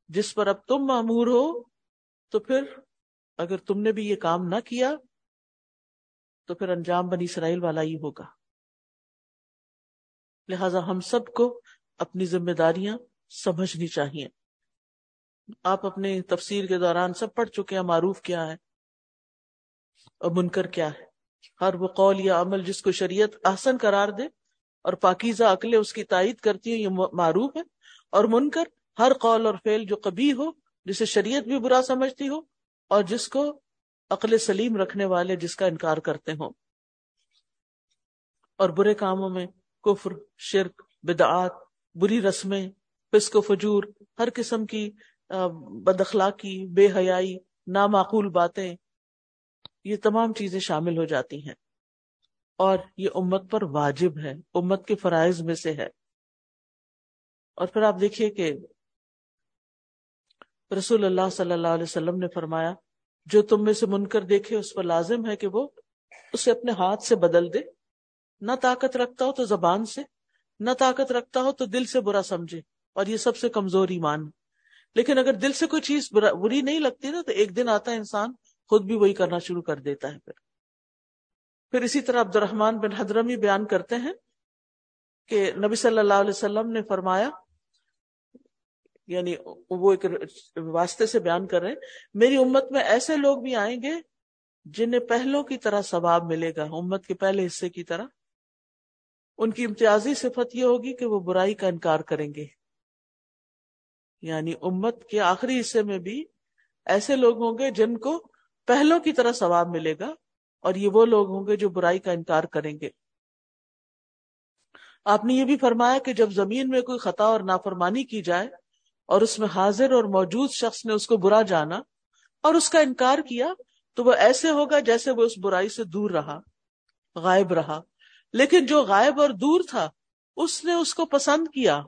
جس پر اب تم معمور ہو، تو پھر اگر تم نے بھی یہ کام نہ کیا، تو پھر انجام بنی اسرائیل والا ہی ہوگا۔ لہذا ہم سب کو اپنی ذمہ داریاں سمجھنی چاہیے۔ آپ اپنے تفسیر کے دوران سب پڑھ چکے ہیں، معروف کیا ہے، اور منکر کیا ہے۔ ہر وہ قول یا عمل جس کو شریعت احسن قرار دے اور پاکیزہ عقلیں اس کی تائید کرتی ہیں، یہ معروف ہے۔ اور منکر، ہر قول اور فعل جو کبھی ہو، جسے شریعت بھی برا سمجھتی ہو اور جس کو عقل سلیم رکھنے والے جس کا انکار کرتے ہوں۔ اور برے کاموں میں کفر، شرک، بدعات، بری رسمیں، پسک و فجور، ہر قسم کی بد اخلاقی، بے حیائی، نامعقول باتیں یہ تمام چیزیں شامل ہو جاتی ہیں۔ اور یہ امت پر واجب ہے، امت کے فرائض میں سے ہے۔ اور پھر آپ دیکھیے کہ رسول اللہ صلی اللہ علیہ وسلم نے فرمایا، جو تم میں سے منکر دیکھے، اس پر لازم ہے کہ وہ اسے اپنے ہاتھ سے بدل دے۔ نہ طاقت رکھتا ہو تو زبان سے، نہ طاقت رکھتا ہو تو دل سے برا سمجھے۔ اور یہ سب سے کمزور ایمان لیکن اگر دل سے کوئی چیز بری نہیں لگتی نا، تو ایک دن آتا ہے انسان خود بھی وہی کرنا شروع کر دیتا ہے پھر۔ پھر اسی طرح عبد الرحمان بن حضرمی بیان کرتے ہیں کہ نبی صلی اللہ علیہ وسلم نے فرمایا یعنی وہ ایک واسطے سے بیان کر رہے ہیں، میری امت میں ایسے لوگ بھی آئیں گے جنہیں پہلوں کی طرح ثواب ملے گا، امت کے پہلے حصے کی طرح۔ ان کی امتیازی صفت یہ ہوگی کہ وہ برائی کا انکار کریں گے۔ یعنی امت کے آخری حصے میں بھی ایسے لوگ ہوں گے جن کو پہلوں کی طرح ثواب ملے گا اور یہ وہ لوگ ہوں گے جو برائی کا انکار کریں گے۔ آپ نے یہ بھی فرمایا کہ جب زمین میں کوئی خطا اور نافرمانی کی جائے اور اس میں حاضر اور موجود شخص نے اس کو برا جانا اور اس کا انکار کیا تو وہ ایسے ہوگا جیسے وہ اس برائی سے دور رہا، غائب رہا۔ لیکن جو غائب اور دور تھا، اس نے اس کو پسند کیا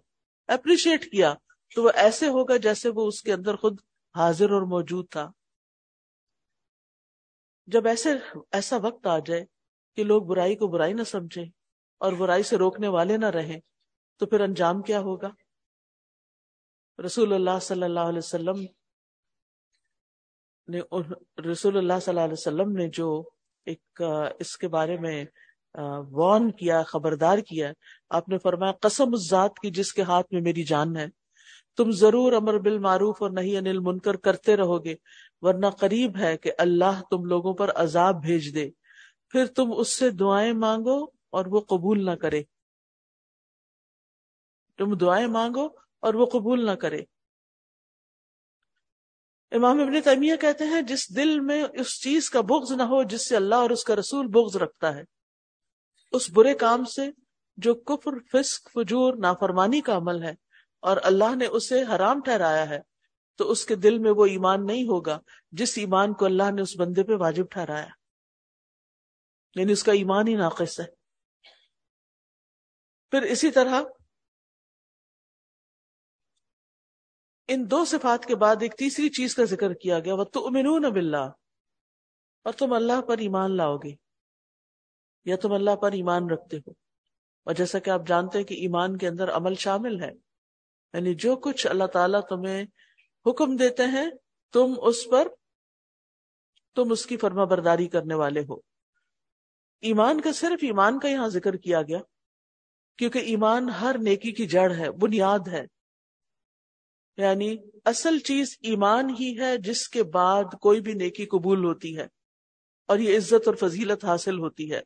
اپریشیٹ کیا تو وہ ایسے ہوگا جیسے وہ اس کے اندر خود حاضر اور موجود تھا۔ جب ایسے ایسا وقت آ جائے کہ لوگ برائی کو برائی نہ سمجھے اور برائی سے روکنے والے نہ رہیں، تو پھر انجام کیا ہوگا؟ رسول اللہ صلی اللہ علیہ وسلم نے رسول اللہ صلی اللہ علیہ وسلم نے جو ایک، اس کے بارے میں وارن کیا، خبردار کیا، آپ نے فرمایا، قسم اس ذات کی جس کے ہاتھ میں میری جان ہے۔ تم ضرور امر بالمعروف اور نہیں انل منکر کرتے رہو گے۔ ورنہ قریب ہے کہ اللہ تم لوگوں پر عذاب بھیج دے۔ پھر تم اس سے دعائیں مانگو اور وہ قبول نہ کرے۔ تم دعائیں مانگو اور وہ قبول نہ کرے۔ امام ابن تیمیہ کہتے ہیں، جس دل میں اس چیز کا بغض نہ ہو جس سے اللہ اور اس کا رسول بغض رکھتا ہے، اس برے کام سے جو کفر، فسق، فجور، نافرمانی کا عمل ہے اور اللہ نے اسے حرام ٹھہرایا ہے۔ تو اس کے دل میں وہ ایمان نہیں ہوگا جس ایمان کو اللہ نے اس بندے پہ واجب ٹھہرایا۔ یعنی اس کا ایمان ہی ناقص ہے۔ پھر اسی طرح ان دو صفات کے بعد ایک تیسری چیز کا ذکر کیا گیا وہ تو امنون باللہ اور تم اللہ پر ایمان لاؤ گے، یا تم اللہ پر ایمان رکھتے ہو۔ اور جیسا کہ آپ جانتے ہیں کہ ایمان کے اندر عمل شامل ہے یعنی جو کچھ اللہ تعالیٰ تمہیں حکم دیتے ہیں، تم اس پر، تم اس کی فرما برداری کرنے والے ہو۔ ایمان کا صرف ایمان کا یہاں ذکر کیا گیا، کیونکہ ایمان ہر نیکی کی جڑ ہے، بنیاد ہے۔ یعنی اصل چیز ایمان ہی ہے، جس کے بعد کوئی بھی نیکی قبول ہوتی ہے، اور یہ عزت اور فضیلت حاصل ہوتی ہے۔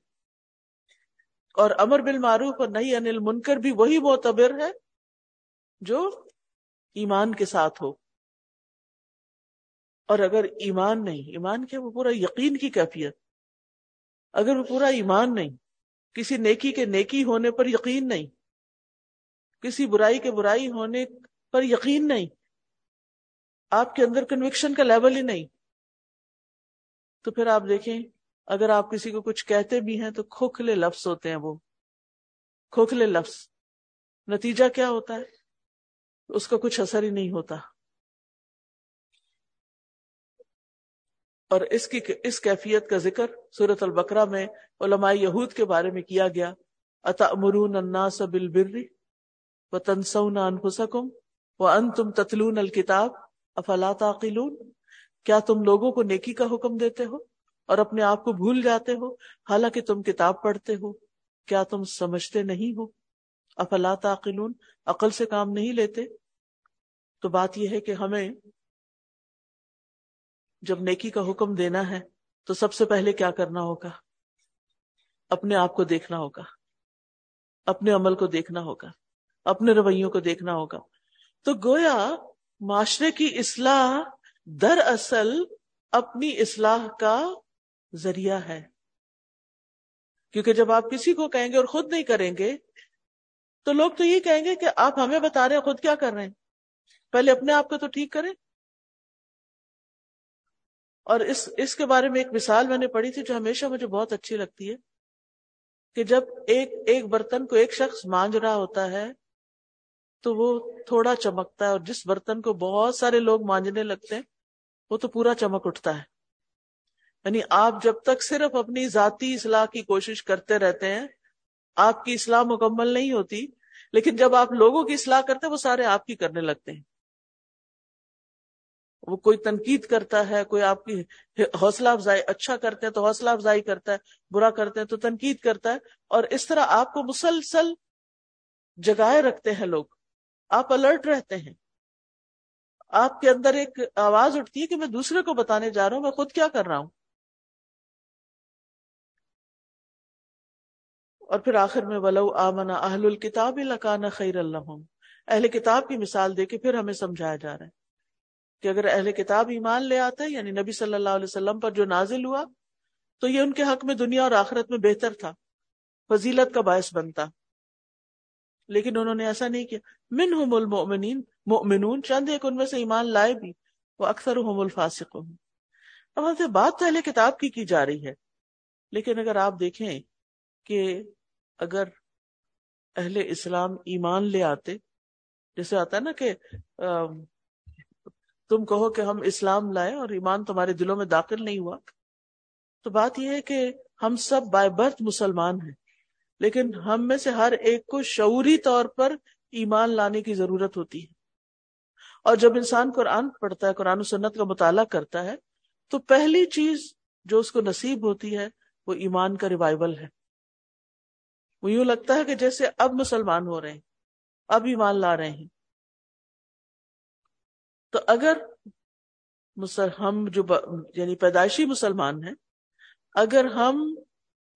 اور امر بالمعروف اور نہیں انل منکر بھی وہی معتبر ہے، جو ایمان کے ساتھ ہو۔ اور اگر ایمان نہیں، ایمان کیا وہ پورا یقین کی کیفیت، اگر وہ پورا ایمان نہیں، کسی نیکی کے نیکی ہونے پر یقین نہیں، کسی برائی کے برائی ہونے پر یقین نہیں، آپ کے اندر کنوکشن کا لیول ہی نہیں، تو پھر آپ دیکھیں، اگر آپ کسی کو کچھ کہتے بھی ہیں تو کھوکھلے لفظ ہوتے ہیں وہ، کھوکھلے لفظ، نتیجہ کیا ہوتا ہے؟ اس کا کچھ اثر ہی نہیں ہوتا۔ اور اس کی، اس کیفیت کا ذکر صورت البقرہ میں علماء یہود کے بارے میں کیا گیا۔ اتأمرون الناس بالبر وتنسون انفسکم وانتم تتلون الكتاب افلا تعقلون۔ کیا تم لوگوں کو نیکی کا حکم دیتے ہو اور اپنے آپ کو بھول جاتے ہو؟ حالانکہ تم کتاب پڑھتے ہو۔ کیا تم سمجھتے نہیں ہو؟ افلا تعقلون۔ عقل سے کام نہیں لیتے۔ تو بات یہ ہے کہ ہمیں جب نیکی کا حکم دینا ہے تو سب سے پہلے کیا کرنا ہوگا؟ اپنے آپ کو دیکھنا ہوگا۔ اپنے عمل کو دیکھنا ہوگا۔ اپنے رویوں کو دیکھنا ہوگا۔ تو گویا معاشرے کی اصلاح در اصل اپنی اصلاح کا ذریعہ ہے۔ کیونکہ جب آپ کسی کو کہیں گے اور خود نہیں کریں گے، تو لوگ تو یہ کہیں گے کہ آپ ہمیں بتا رہے ہیں خود کیا کر رہے ہیں۔ پہلے اپنے آپ کو تو ٹھیک کریں۔ اور اس اس کے بارے میں ایک مثال میں نے پڑھی تھی جو ہمیشہ مجھے بہت اچھی لگتی ہے کہ جب ایک ایک برتن کو ایک شخص مانج رہا ہوتا ہے تو وہ تھوڑا چمکتا ہے اور جس برتن کو بہت سارے لوگ مانجنے لگتے ہیں وہ تو پورا چمک اٹھتا ہے۔ یعنی آپ جب تک صرف اپنی ذاتی اصلاح کی کوشش کرتے رہتے ہیں، آپ کی اصلاح مکمل نہیں ہوتی، لیکن جب آپ لوگوں کی اصلاح کرتے ہیں وہ سارے آپ کی کرنے لگتے ہیں۔ وہ کوئی تنقید کرتا ہے، کوئی آپ کی حوصلہ افزائی اچھا کرتے ہیں تو حوصلہ افزائی کرتا ہے، برا کرتے ہیں تو تنقید کرتا ہے، اور اس طرح آپ کو مسلسل جگائے رکھتے ہیں لوگ۔ آپ الرٹ رہتے ہیں۔ آپ کے اندر ایک آواز اٹھتی ہے کہ میں دوسرے کو بتانے جا رہا ہوں، میں خود کیا کر رہا ہوں؟ اور پھر آخر میں ولو آمنا اہل الکتاب لکان خیر اللہ اہل کتاب کی مثال دے کے پھر ہمیں سمجھایا جا رہا ہے۔ کہ اگر اہل کتاب ایمان لے آتے یعنی نبی صلی اللہ علیہ وسلم پر جو نازل ہوا، تو یہ ان کے حق میں دنیا اور آخرت میں بہتر تھا، فضیلت کا باعث بنتا۔ لیکن انہوں نے ایسا نہیں کیا۔ من ہم المؤمنین، مؤمنون، چند ایک ان میں سے ایمان لائے بھی، وہ اکثر ہم الفاسق اب بات تو اہل کتاب کی کی جا رہی ہے، لیکن اگر آپ دیکھیں کہ اگر اہل اسلام ایمان لے آتے، جیسے آتا ہے نا کہ تم کہو کہ ہم اسلام لائے اور ایمان تمہارے دلوں میں داخل نہیں ہوا۔ تو بات یہ ہے کہ ہم سب بائی برتھ مسلمان ہیں، لیکن ہم میں سے ہر ایک کو شعوری طور پر ایمان لانے کی ضرورت ہوتی ہے۔ اور جب انسان قرآن پڑھتا ہے، قرآن و سنت کا مطالعہ کرتا ہے، تو پہلی چیز جو اس کو نصیب ہوتی ہے، وہ ایمان کا ریوائول ہے۔ وہ یوں لگتا ہے کہ جیسے اب مسلمان ہو رہے ہیں، اب ایمان لا رہے ہیں۔ تو اگر ہم جو یعنی پیدائشی مسلمان ہیں، اگر ہم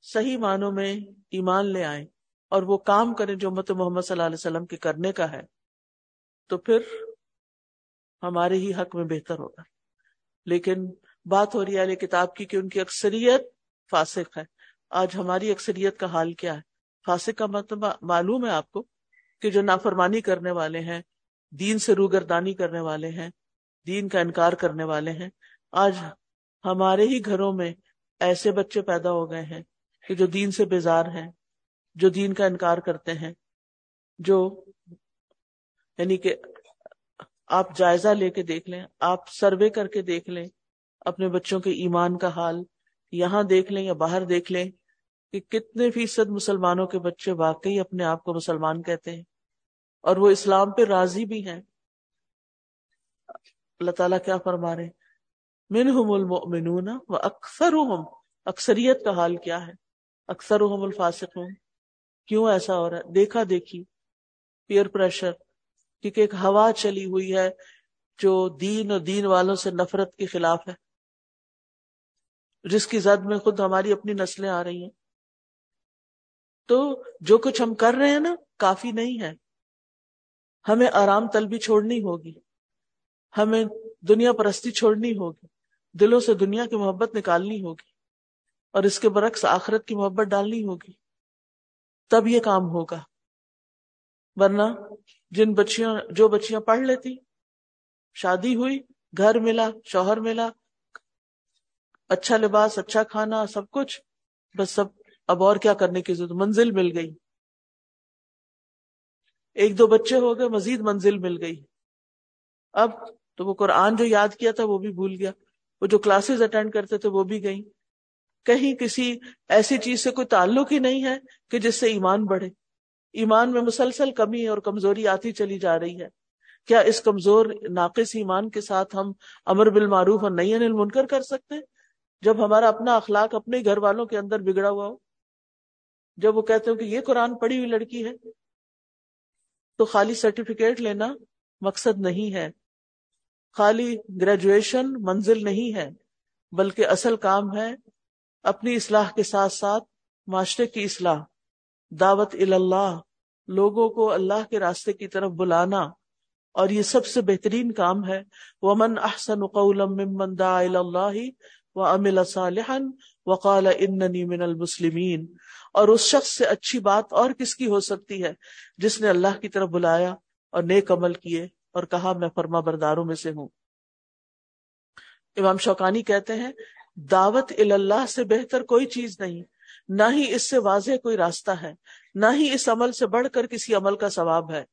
صحیح معنوں میں ایمان لے آئیں اور وہ کام کریں جو مت محمد صلی اللہ علیہ وسلم کے کرنے کا ہے، تو پھر ہمارے ہی حق میں بہتر ہوگا۔ لیکن بات ہو رہی ہے کتاب کی کہ ان کی اکثریت فاسق ہے۔ آج ہماری اکثریت کا حال کیا ہے؟ فاسق کا مطلب معلوم ہے آپ کو کہ جو نافرمانی کرنے والے ہیں دین سے روگردانی کرنے والے ہیں، دین کا انکار کرنے والے ہیں۔ آج ہمارے ہی گھروں میں ایسے بچے پیدا ہو گئے ہیں کہ جو دین سے بیزار ہیں، جو دین کا انکار کرتے ہیں، جو یعنی کہ آپ جائزہ لے کے دیکھ لیں، آپ سروے کر کے دیکھ لیں اپنے بچوں کے ایمان کا حال، یہاں دیکھ لیں یا باہر دیکھ لیں کہ کتنے فیصد مسلمانوں کے بچے واقعی اپنے آپ کو مسلمان کہتے ہیں۔ اور وہ اسلام پہ راضی بھی ہیں۔ اللہ تعالیٰ کیا فرما رہے منہم المؤمنون و اکثرهم اکثریت کا حال کیا ہے؟ اکثرهم الفاسقون۔ کیوں ایسا ہو رہا ہے؟ دیکھا دیکھی۔ Peer pressure. کیونکہ ایک ہوا چلی ہوئی ہے جو دین اور دین والوں سے نفرت کے خلاف ہے۔ جس کی زد میں خود ہماری اپنی نسلیں آ رہی ہیں۔ تو جو کچھ ہم کر رہے ہیں نا، کافی نہیں ہے۔ ہمیں آرام طلبی چھوڑنی ہوگی۔ ہمیں دنیا پرستی چھوڑنی ہوگی۔ دلوں سے دنیا کی محبت نکالنی ہوگی۔ اور اس کے برعکس آخرت کی محبت ڈالنی ہوگی۔ تب یہ کام ہوگا۔ ورنہ جن بچیاں، جو بچیاں پڑھ لیتی، شادی ہوئی، گھر ملا، شوہر ملا اچھا لباس اچھا کھانا، سب کچھ، بس سب اب اور کیا کرنے کی ضرورت؟ منزل مل گئی۔ ایک دو بچے ہو گئے، مزید منزل مل گئی۔ اب تو وہ قرآن جو یاد کیا تھا وہ بھی بھول گیا۔ وہ جو کلاسز اٹینڈ کرتے تھے وہ بھی گئی کہیں کسی ایسی چیز سے کوئی تعلق ہی نہیں ہے کہ جس سے ایمان بڑھے۔ ایمان میں مسلسل کمی اور کمزوری آتی چلی جا رہی ہے۔ کیا اس کمزور ناقص ایمان کے ساتھ ہم امر بالمعروف اور نئی انل منکر کر سکتے؟ جب ہمارا اپنا اخلاق اپنے گھر والوں کے اندر بگڑا ہوا ہو۔ جب وہ کہتے ہو کہ یہ قرآن پڑھی ہوئی لڑکی ہے تو خالی سرٹیفکیٹ لینا مقصد نہیں ہے۔ خالی گریجویشن منزل نہیں ہے، بلکہ اصل کام ہے اپنی اصلاح کے ساتھ ساتھ معاشرے کی اصلاح، دعوت اللہ لوگوں کو اللہ کے راستے کی طرف بلانا۔ اور یہ سب سے بہترین کام ہے۔ ومن احسن قولا ممن دعا اللہ وعمل صالحا وقال اننی من المسلمین اور اس شخص سے اچھی بات اور کس کی ہو سکتی ہے جس نے اللہ کی طرف بلایا اور نیک عمل کیے اور کہا میں فرما برداروں میں سے ہوں۔ امام شوکانی کہتے ہیں، دعوت اللہ سے بہتر کوئی چیز نہیں، نہ ہی اس سے واضح کوئی راستہ ہے، نہ ہی اس عمل سے بڑھ کر کسی عمل کا ثواب ہے۔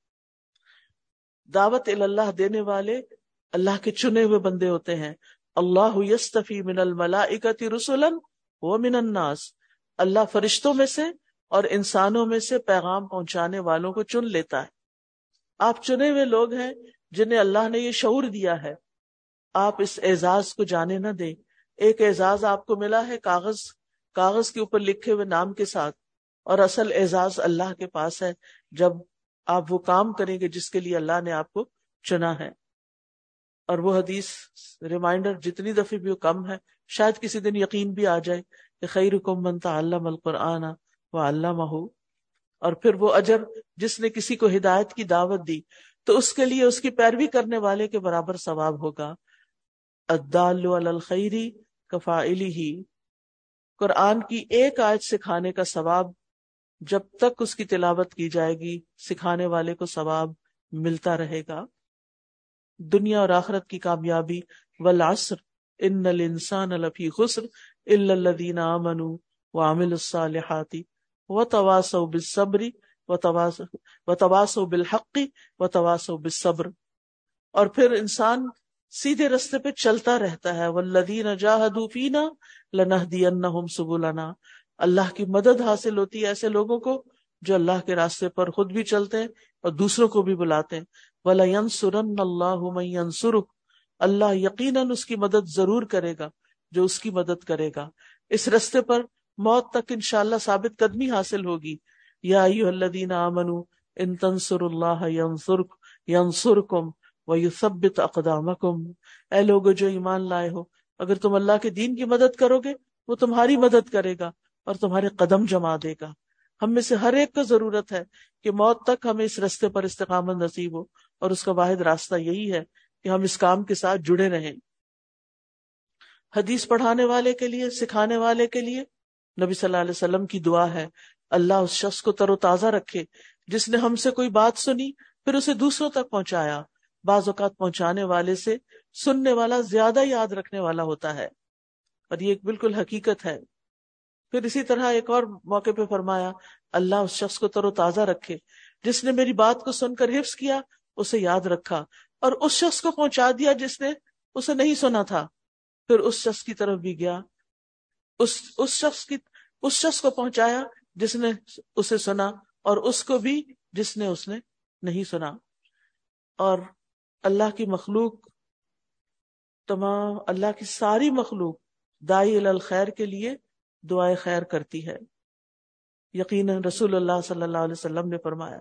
دعوت اللہ دینے والے اللہ کے چنے ہوئے بندے ہوتے ہیں۔ اللہ یستفی من الملائکتی رسولن و من الناس۔ اللہ فرشتوں میں سے اور انسانوں میں سے پیغام پہنچانے والوں کو چن لیتا ہے۔ آپ چنے ہوئے لوگ ہیں جنہیں اللہ نے یہ شعور دیا ہے۔ آپ اس اعزاز کو جانے نہ دیں۔ ایک اعزاز آپ کو ملا ہے کاغذ کاغذ کے اوپر لکھے ہوئے نام کے ساتھ۔ اور اصل اعزاز اللہ کے پاس ہے۔ جب آپ وہ کام کریں گے جس کے لیے اللہ نے آپ کو چنا ہے۔ اور وہ حدیث ریمائنڈر جتنی دفعہ بھی وہ کم ہے، شاید کسی دن یقین بھی آ جائے خیر کم بنتا اللہ القرآن و اللہ اور پھر وہ اجر جس نے کسی کو ہدایت کی دعوت دی، تو اس کے لیے اس کی پیروی کرنے والے کے برابر ثواب ہوگا۔ ادال الخیری کفا ہی قرآن کی ایک آیت سکھانے کا ثواب جب تک اس کی تلاوت کی جائے گی، سکھانے والے کو ثواب ملتا رہے گا۔ دنیا اور آخرت کی کامیابی، والعصر، ان الانسان لفی خسر۔ الا الذين امنوا وعملوا الصالحات وتواصوا بالصبر وتواصوا بالحق وتواصوا بالصبر۔ اور پھر انسان سیدھے رستے پہ چلتا رہتا ہے۔ والذین جاہدوا فینا لنهدینهم سبلنا۔ اللہ کی مدد حاصل ہوتی ہے ایسے لوگوں کو جو اللہ کے راستے پر خود بھی چلتے ہیں اور دوسروں کو بھی بلاتے ہیں۔ وَلَيَنْصُرَنَّ اللَّهُ مَنْ يَنْصُرُكُ اللہ یقیناً اس کی مدد ضرور کرے گا۔ جو اس کی مدد کرے گا۔ اس رستے پر موت تک انشاءاللہ ثابت قدمی حاصل ہوگی۔ یا ایوہ الذین آمنوا ان تنصر اللہ ینصرک ینصرکم ویثبت اقدامکم۔ اے لوگو جو ایمان لائے ہو، اگر تم اللہ کے دین کی مدد کرو گے، وہ تمہاری مدد کرے گا اور تمہارے قدم جما دے گا۔ ہم میں سے ہر ایک کو ضرورت ہے کہ موت تک ہمیں اس رستے پر استقامت نصیب ہو۔ اور اس کا واحد راستہ یہی ہے کہ ہم اس کام کے ساتھ جڑے رہیں۔ حدیث پڑھانے والے کے لیے، سکھانے والے کے لیے۔ نبی صلی اللہ علیہ وسلم کی دعا ہے، اللہ اس شخص کو تر و تازہ رکھے، جس نے ہم سے کوئی بات سنی، پھر اسے دوسروں تک پہنچایا۔ بعض اوقات پہنچانے والے سے سننے والا زیادہ یاد رکھنے والا ہوتا ہے۔ اور یہ ایک بالکل حقیقت ہے۔ پھر اسی طرح ایک اور موقع پہ فرمایا، اللہ اس شخص کو تر و تازہ رکھے۔ جس نے میری بات کو سن کر حفظ کیا، اسے یاد رکھا۔ اور اس شخص کو پہنچا دیا جس نے اسے نہیں سنا تھا۔ پھر اس شخص کی طرف بھی گیا۔ اس اس شخص کی، اس شخص کو پہنچایا جس نے اسے سنا اور اس کو بھی جس نے اس نے نہیں سنا۔ اور اللہ کی مخلوق، تمام اللہ کی ساری مخلوق دائی الخیر کے لیے دعائیں خیر کرتی ہے۔ یقیناً رسول اللہ صلی اللہ علیہ وسلم نے فرمایا،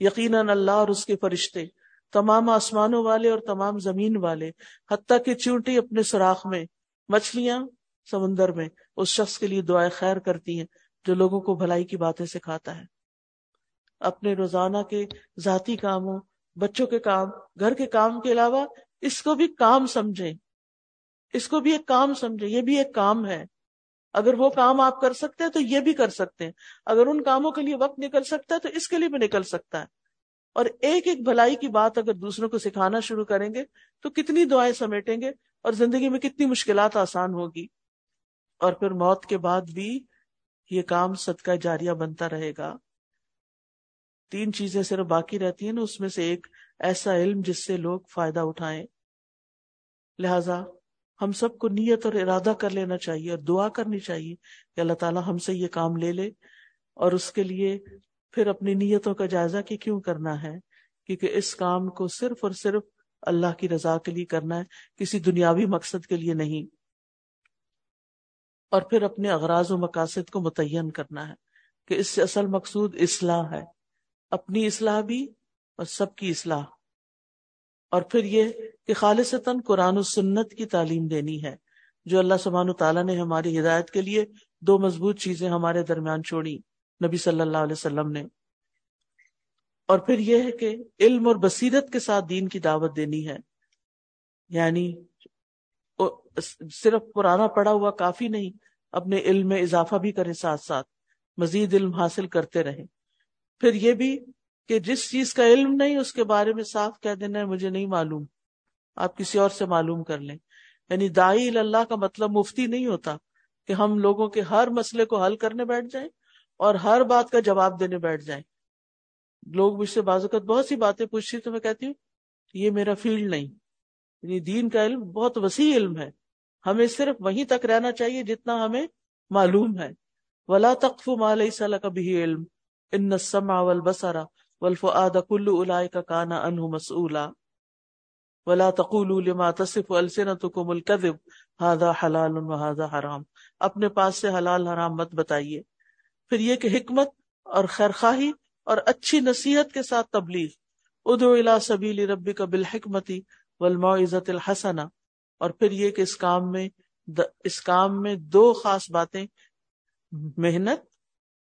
یقیناً اللہ اور اس کے فرشتے تمام آسمانوں والے اور تمام زمین والے، حتیٰ کہ چونٹی اپنے سوراخ میں، مچھلیاں سمندر میں، اس شخص کے لیے دعائیں خیر کرتی ہیں جو لوگوں کو بھلائی کی باتیں سکھاتا ہے۔ اپنے روزانہ کے ذاتی کاموں، بچوں کے کام، گھر کے کام کے علاوہ اس کو بھی کام سمجھیں۔ اس کو بھی ایک کام سمجھیں۔ یہ بھی ایک کام ہے۔ اگر وہ کام آپ کر سکتے ہیں تو یہ بھی کر سکتے ہیں۔ اگر ان کاموں کے لیے وقت نکل سکتا ہے تو اس کے لیے بھی نکل سکتا ہے۔ اور ایک ایک بھلائی کی بات اگر دوسروں کو سکھانا شروع کریں گے تو کتنی دعائیں سمیٹیں گے اور زندگی میں کتنی مشکلات آسان ہوگی۔ اور پھر موت کے بعد بھی یہ کام صدقہ جاریہ بنتا رہے گا۔ تین چیزیں صرف باقی رہتی ہیں نا، اس میں سے ایک ایسا علم جس سے لوگ فائدہ اٹھائیں۔ لہذا ہم سب کو نیت اور ارادہ کر لینا چاہیے اور دعا کرنی چاہیے کہ اللہ تعالیٰ ہم سے یہ کام لے لے اور اس کے لیے پھر اپنی نیتوں کا جائزہ کہ کیوں کرنا ہے؟ کیونکہ اس کام کو صرف اور صرف اللہ کی رضا کے لیے کرنا ہے، کسی دنیاوی مقصد کے لیے نہیں۔ اور پھر اپنے اغراض و مقاصد کو متعین کرنا ہے کہ اس سے اصل مقصود اصلاح ہے۔ اپنی اصلاح بھی اور سب کی اصلاح۔ اور پھر یہ کہ خالصتاً قرآن و سنت کی تعلیم دینی ہے، جو اللہ سبحان و تعالیٰ نے ہماری ہدایت کے لیے دو مضبوط چیزیں ہمارے درمیان چھوڑی نبی صلی اللہ علیہ وسلم نے۔ اور پھر یہ ہے کہ علم اور بصیرت کے ساتھ دین کی دعوت دینی ہے۔ یعنی صرف پرانا پڑا ہوا کافی نہیں، اپنے علم میں اضافہ بھی کریں ساتھ ساتھ، مزید علم حاصل کرتے رہیں۔ پھر یہ بھی کہ جس چیز کا علم نہیں، اس کے بارے میں صاف کہہ دینا ہے، مجھے نہیں معلوم۔ آپ کسی اور سے معلوم کر لیں۔ یعنی دائی اللہ کا مطلب مفتی نہیں ہوتا کہ ہم لوگوں کے ہر مسئلے کو حل کرنے بیٹھ جائیں۔ اور ہر بات کا جواب دینے بیٹھ جائیں۔ لوگ مجھ سے بازوقت بہت سی باتیں پوچھتی تو میں کہتی ہوں، یہ میرا فیلڈ نہیں۔ یعنی دین کا علم بہت وسیع علم ہے۔ ہمیں صرف وہیں تک رہنا چاہیے جتنا ہمیں معلوم ہے۔ ولا تقف ما ليس لك به علم ان السمع والبصر والفؤاد كل اولئك كان عنه مسؤولا ولا تقولوا لما تصف السنتكم الكذب، هذا حلال وهذا حرام۔ اپنے پاس سے حلال حرام مت بتائیے۔ پھر یہ کہ حکمت اور خیرخواہی اور اچھی نصیحت کے ساتھ تبلیغ۔ ادعو الى سبیل ربک بالحکمت والموعظۃ الحسنہ۔ اور پھر یہ کہ اس کام میں اس کام میں دو خاص باتیں۔ محنت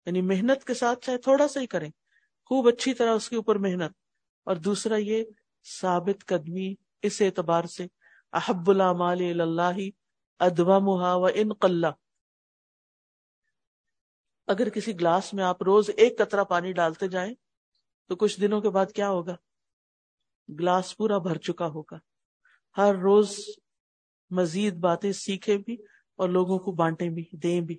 یعنی محنت کے ساتھ چاہے تھوڑا سا ہی کریں۔ خوب اچھی طرح اس کے اوپر محنت۔ اور دوسرا یہ ثابت قدمی اس اعتبار سے۔ احب اللہ اللہ ادوا محا و ان اگر کسی گلاس میں آپ روز ایک قطرہ پانی ڈالتے جائیں، تو کچھ دنوں کے بعد کیا ہوگا؟ گلاس پورا بھر چکا ہوگا۔ ہر روز مزید باتیں سیکھیں بھی اور لوگوں کو بانٹیں بھی، دیں بھی۔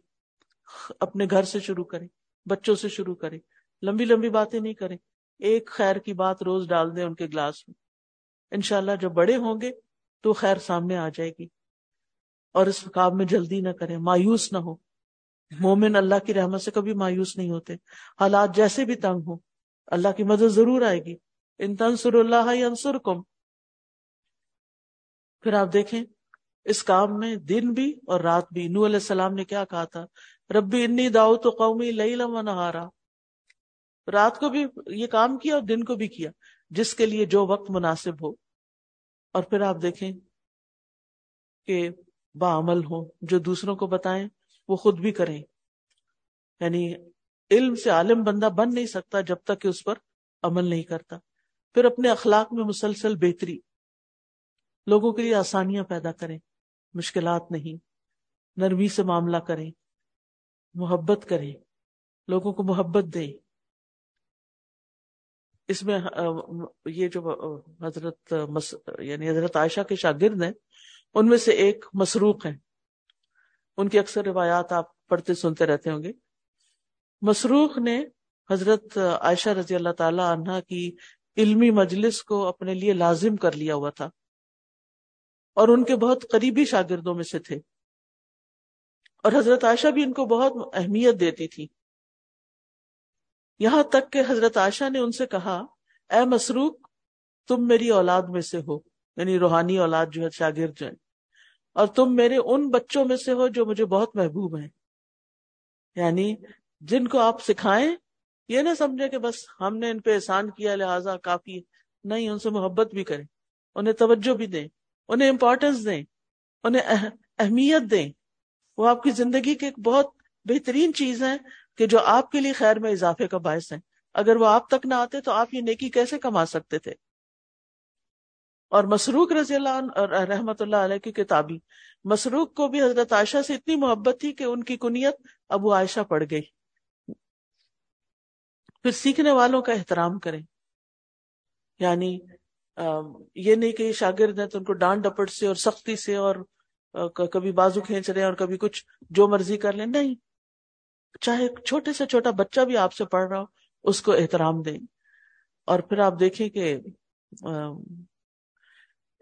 اپنے گھر سے شروع کریں، بچوں سے شروع کریں۔ لمبی لمبی باتیں نہیں کریں۔ ایک خیر کی بات روز ڈال دیں ان کے گلاس میں۔ انشاءاللہ جب بڑے ہوں گے تو خیر سامنے آ جائے گی۔ اور اس کام میں جلدی نہ کریں، مایوس نہ ہو مومن اللہ کی رحمت سے کبھی مایوس نہیں ہوتے۔ حالات جیسے بھی تنگ ہو اللہ کی مدد ضرور آئے گی۔ ان تنسر اللہ انسر کم پھر آپ دیکھیں، اس کام میں دن بھی اور رات بھی۔ نو علیہ السلام نے کیا کہا تھا؟ ربی انی داؤ تو قومی لئی لما نہارا۔ رات کو بھی یہ کام کیا اور دن کو بھی کیا، جس کے لیے جو وقت مناسب ہو۔ اور پھر آپ دیکھیں کہ بعمل ہو جو دوسروں کو بتائیں۔ وہ خود بھی کریں۔ یعنی علم سے عالم بندہ بن نہیں سکتا جب تک کہ اس پر عمل نہیں کرتا۔ پھر اپنے اخلاق میں مسلسل بہتری، لوگوں کے لیے آسانیاں پیدا کریں، مشکلات نہیں، نرمی سے معاملہ کریں، محبت کریں، لوگوں کو محبت دیں۔ اس میں یہ جو حضرت یعنی حضرت عائشہ کے شاگرد ہیں، ان میں سے ایک مسروق ہیں۔ ان کی اکثر روایات آپ پڑھتے سنتے رہتے ہوں گے۔ مسروخ نے حضرت عائشہ رضی اللہ تعالی عنہ کی علمی مجلس کو اپنے لیے لازم کر لیا ہوا تھا اور ان کے بہت قریبی شاگردوں میں سے تھے۔ اور حضرت عائشہ بھی ان کو بہت اہمیت دیتی تھی۔ یہاں تک کہ حضرت عائشہ نے ان سے کہا، اے مسروق، تم میری اولاد میں سے ہو یعنی روحانی اولاد جو ہے، شاگرد جو ہے اور تم میرے ان بچوں میں سے ہو جو مجھے بہت محبوب ہیں۔ یعنی جن کو آپ سکھائیں، یہ نہ سمجھے کہ بس ہم نے ان پہ احسان کیا، لہٰذا کافی نہیں، ان سے محبت بھی کریں۔ انہیں توجہ بھی دیں، انہیں امپورٹینس دیں، انہیں اہمیت دیں۔ وہ آپ کی زندگی کی ایک بہت بہترین چیز ہے کہ جو آپ کے لیے خیر میں اضافے کا باعث ہے اگر وہ آپ تک نہ آتے تو آپ یہ نیکی کیسے کما سکتے تھے؟ اور مسروق رضی اللہ عنہ رحمت اللہ علیہ کی کتابی۔ مسروق کو بھی حضرت عائشہ سے اتنی محبت تھی کہ ان کی کنیت ابو عائشہ پڑ گئی۔ پھر سیکھنے والوں کا احترام کریں۔ یعنی یہ نہیں کہ شاگرد ہیں تو ان کو ڈانٹ ڈپٹ سے اور سختی سے اور کبھی بازو کھینچ رہے ہیں اور کبھی کچھ جو مرضی کر لیں۔ نہیں۔ چاہے چھوٹے سے چھوٹا بچہ بھی آپ سے پڑھ رہا ہو، اس کو احترام دیں۔ اور پھر آپ دیکھیں کہ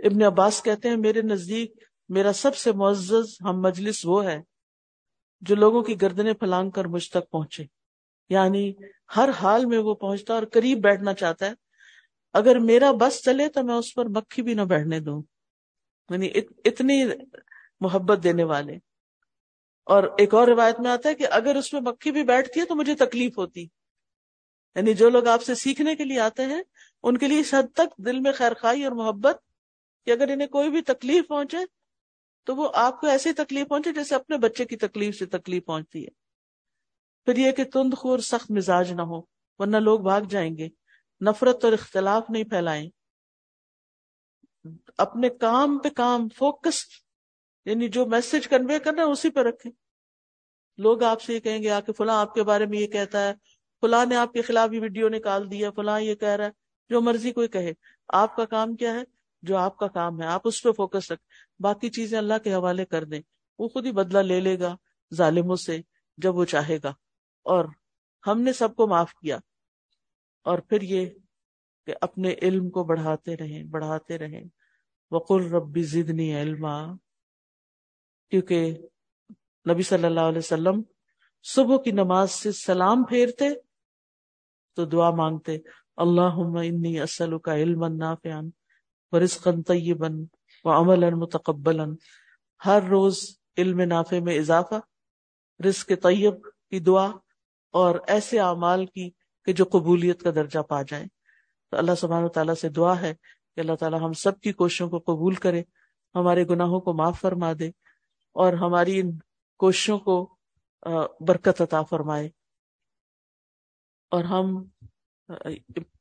ابن عباس کہتے ہیں، میرے نزدیک میرا سب سے معزز ہم مجلس وہ ہے جو لوگوں کی گردنیں پھلانگ کر مجھ تک پہنچے۔ یعنی ہر حال میں وہ پہنچتا اور قریب بیٹھنا چاہتا ہے۔ اگر میرا بس چلے تو میں اس پر مکھی بھی نہ بیٹھنے دوں۔ یعنی اتنی محبت دینے والے۔ اور ایک اور روایت میں آتا ہے کہ اگر اس میں مکھی بھی بیٹھتی ہے تو مجھے تکلیف ہوتی۔ یعنی جو لوگ آپ سے سیکھنے کے لیے آتے ہیں، ان کے لیے اس حد تک دل میں خیر خائی اور محبت کہ اگر انہیں کوئی بھی تکلیف پہنچے تو وہ آپ کو ایسی تکلیف پہنچے جیسے اپنے بچے کی تکلیف سے تکلیف پہنچتی ہے۔ پھر یہ کہ تند خور سخت مزاج نہ ہو، ورنہ لوگ بھاگ جائیں گے۔ نفرت اور اختلاف نہیں پھیلائیں۔ اپنے کام پہ کام، فوکس یعنی جو میسج کنوے کرنا ہے اسی پہ رکھیں۔ لوگ آپ سے یہ کہیں گے، آ کے فلاں آپ کے بارے میں یہ کہتا ہے، فلاں نے آپ کے خلاف یہ ویڈیو نکال دیا فلاں یہ کہہ رہا ہے۔ جو مرضی کوئی کہے۔ آپ کا کام کیا ہے؟ جو آپ کا کام ہے، آپ اس پہ فوکس رکھ۔ باقی چیزیں اللہ کے حوالے کر دیں۔ وہ خود ہی بدلہ لے لے گا ظالموں سے جب وہ چاہے گا۔ اور ہم نے سب کو معاف کیا۔ اور پھر یہ کہ اپنے علم کو بڑھاتے رہیں بڑھاتے رہیں۔ وقل ربی زدنی علما۔ کیونکہ نبی صلی اللہ علیہ وسلم صبح کی نماز سے سلام پھیرتے تو دعا مانگتے اللہ انی اسلو کا علم نافعا۔ ورزقا طیبا وعملا متقبلا۔ ہر روز علم نافع میں اضافہ، رزق طیب کی دعا اور ایسے اعمال کی کہ جو قبولیت کا درجہ پا جائیں تو اللہ سبحانہ تعالیٰ سے دعا ہے کہ اللہ تعالیٰ ہم سب کی کوششوں کو قبول کرے، ہمارے گناہوں کو معاف فرما دے اور ہماری ان کوششوں کو برکت عطا فرمائے۔ اور ہم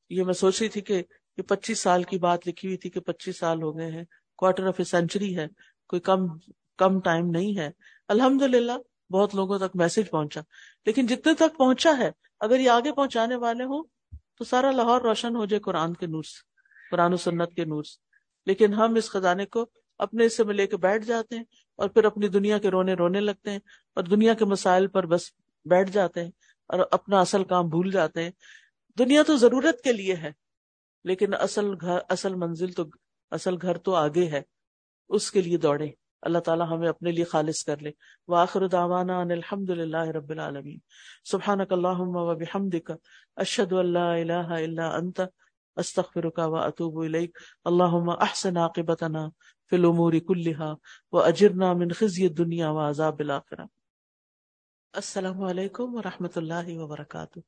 یہ میں سوچ رہی تھی کہ یہ پچیس سال کی بات لکھی ہوئی تھی کہ پچیس سال ہو گئے ہیں کوارٹر آف اے سینچری ہے، کوئی کم کم ٹائم نہیں ہے۔ الحمد للہ بہت لوگوں تک میسج پہنچا۔ لیکن جتنے تک پہنچا ہے، اگر یہ آگے پہنچانے والے ہوں، تو سارا لاہور روشن ہو جائے قرآن کے نور سے، قرآن و سنت کے نور سے۔ لیکن ہم اس خزانے کو اپنے حصے میں لے کے بیٹھ جاتے ہیں اور پھر اپنی دنیا کے رونے رونے لگتے ہیں اور دنیا کے مسائل پر بس بیٹھ جاتے ہیں اور اپنا اصل کام بھول جاتے ہیں۔ دنیا تو ضرورت کے لیے ہے لیکن اصل گھر اصل منزل تو اصل گھر تو آگے ہے۔ اس کے لیے دوڑے اللہ تعالیٰ ہمیں اپنے لیے خالص کر لے۔ وآخر دعوانا ان الحمد للہ رب العالمین۔ سبحانک اللہم و بحمدک۔ اشہد ان لا الہ الا انت۔ استغفرک و اتوب الیک۔ اللہم احسن عاقبتنا فی الامور کلہا و اجرنا من خزی الدنیا و عذاب الاخرہ۔ السلام علیکم و رحمت اللہ وبرکاتہ۔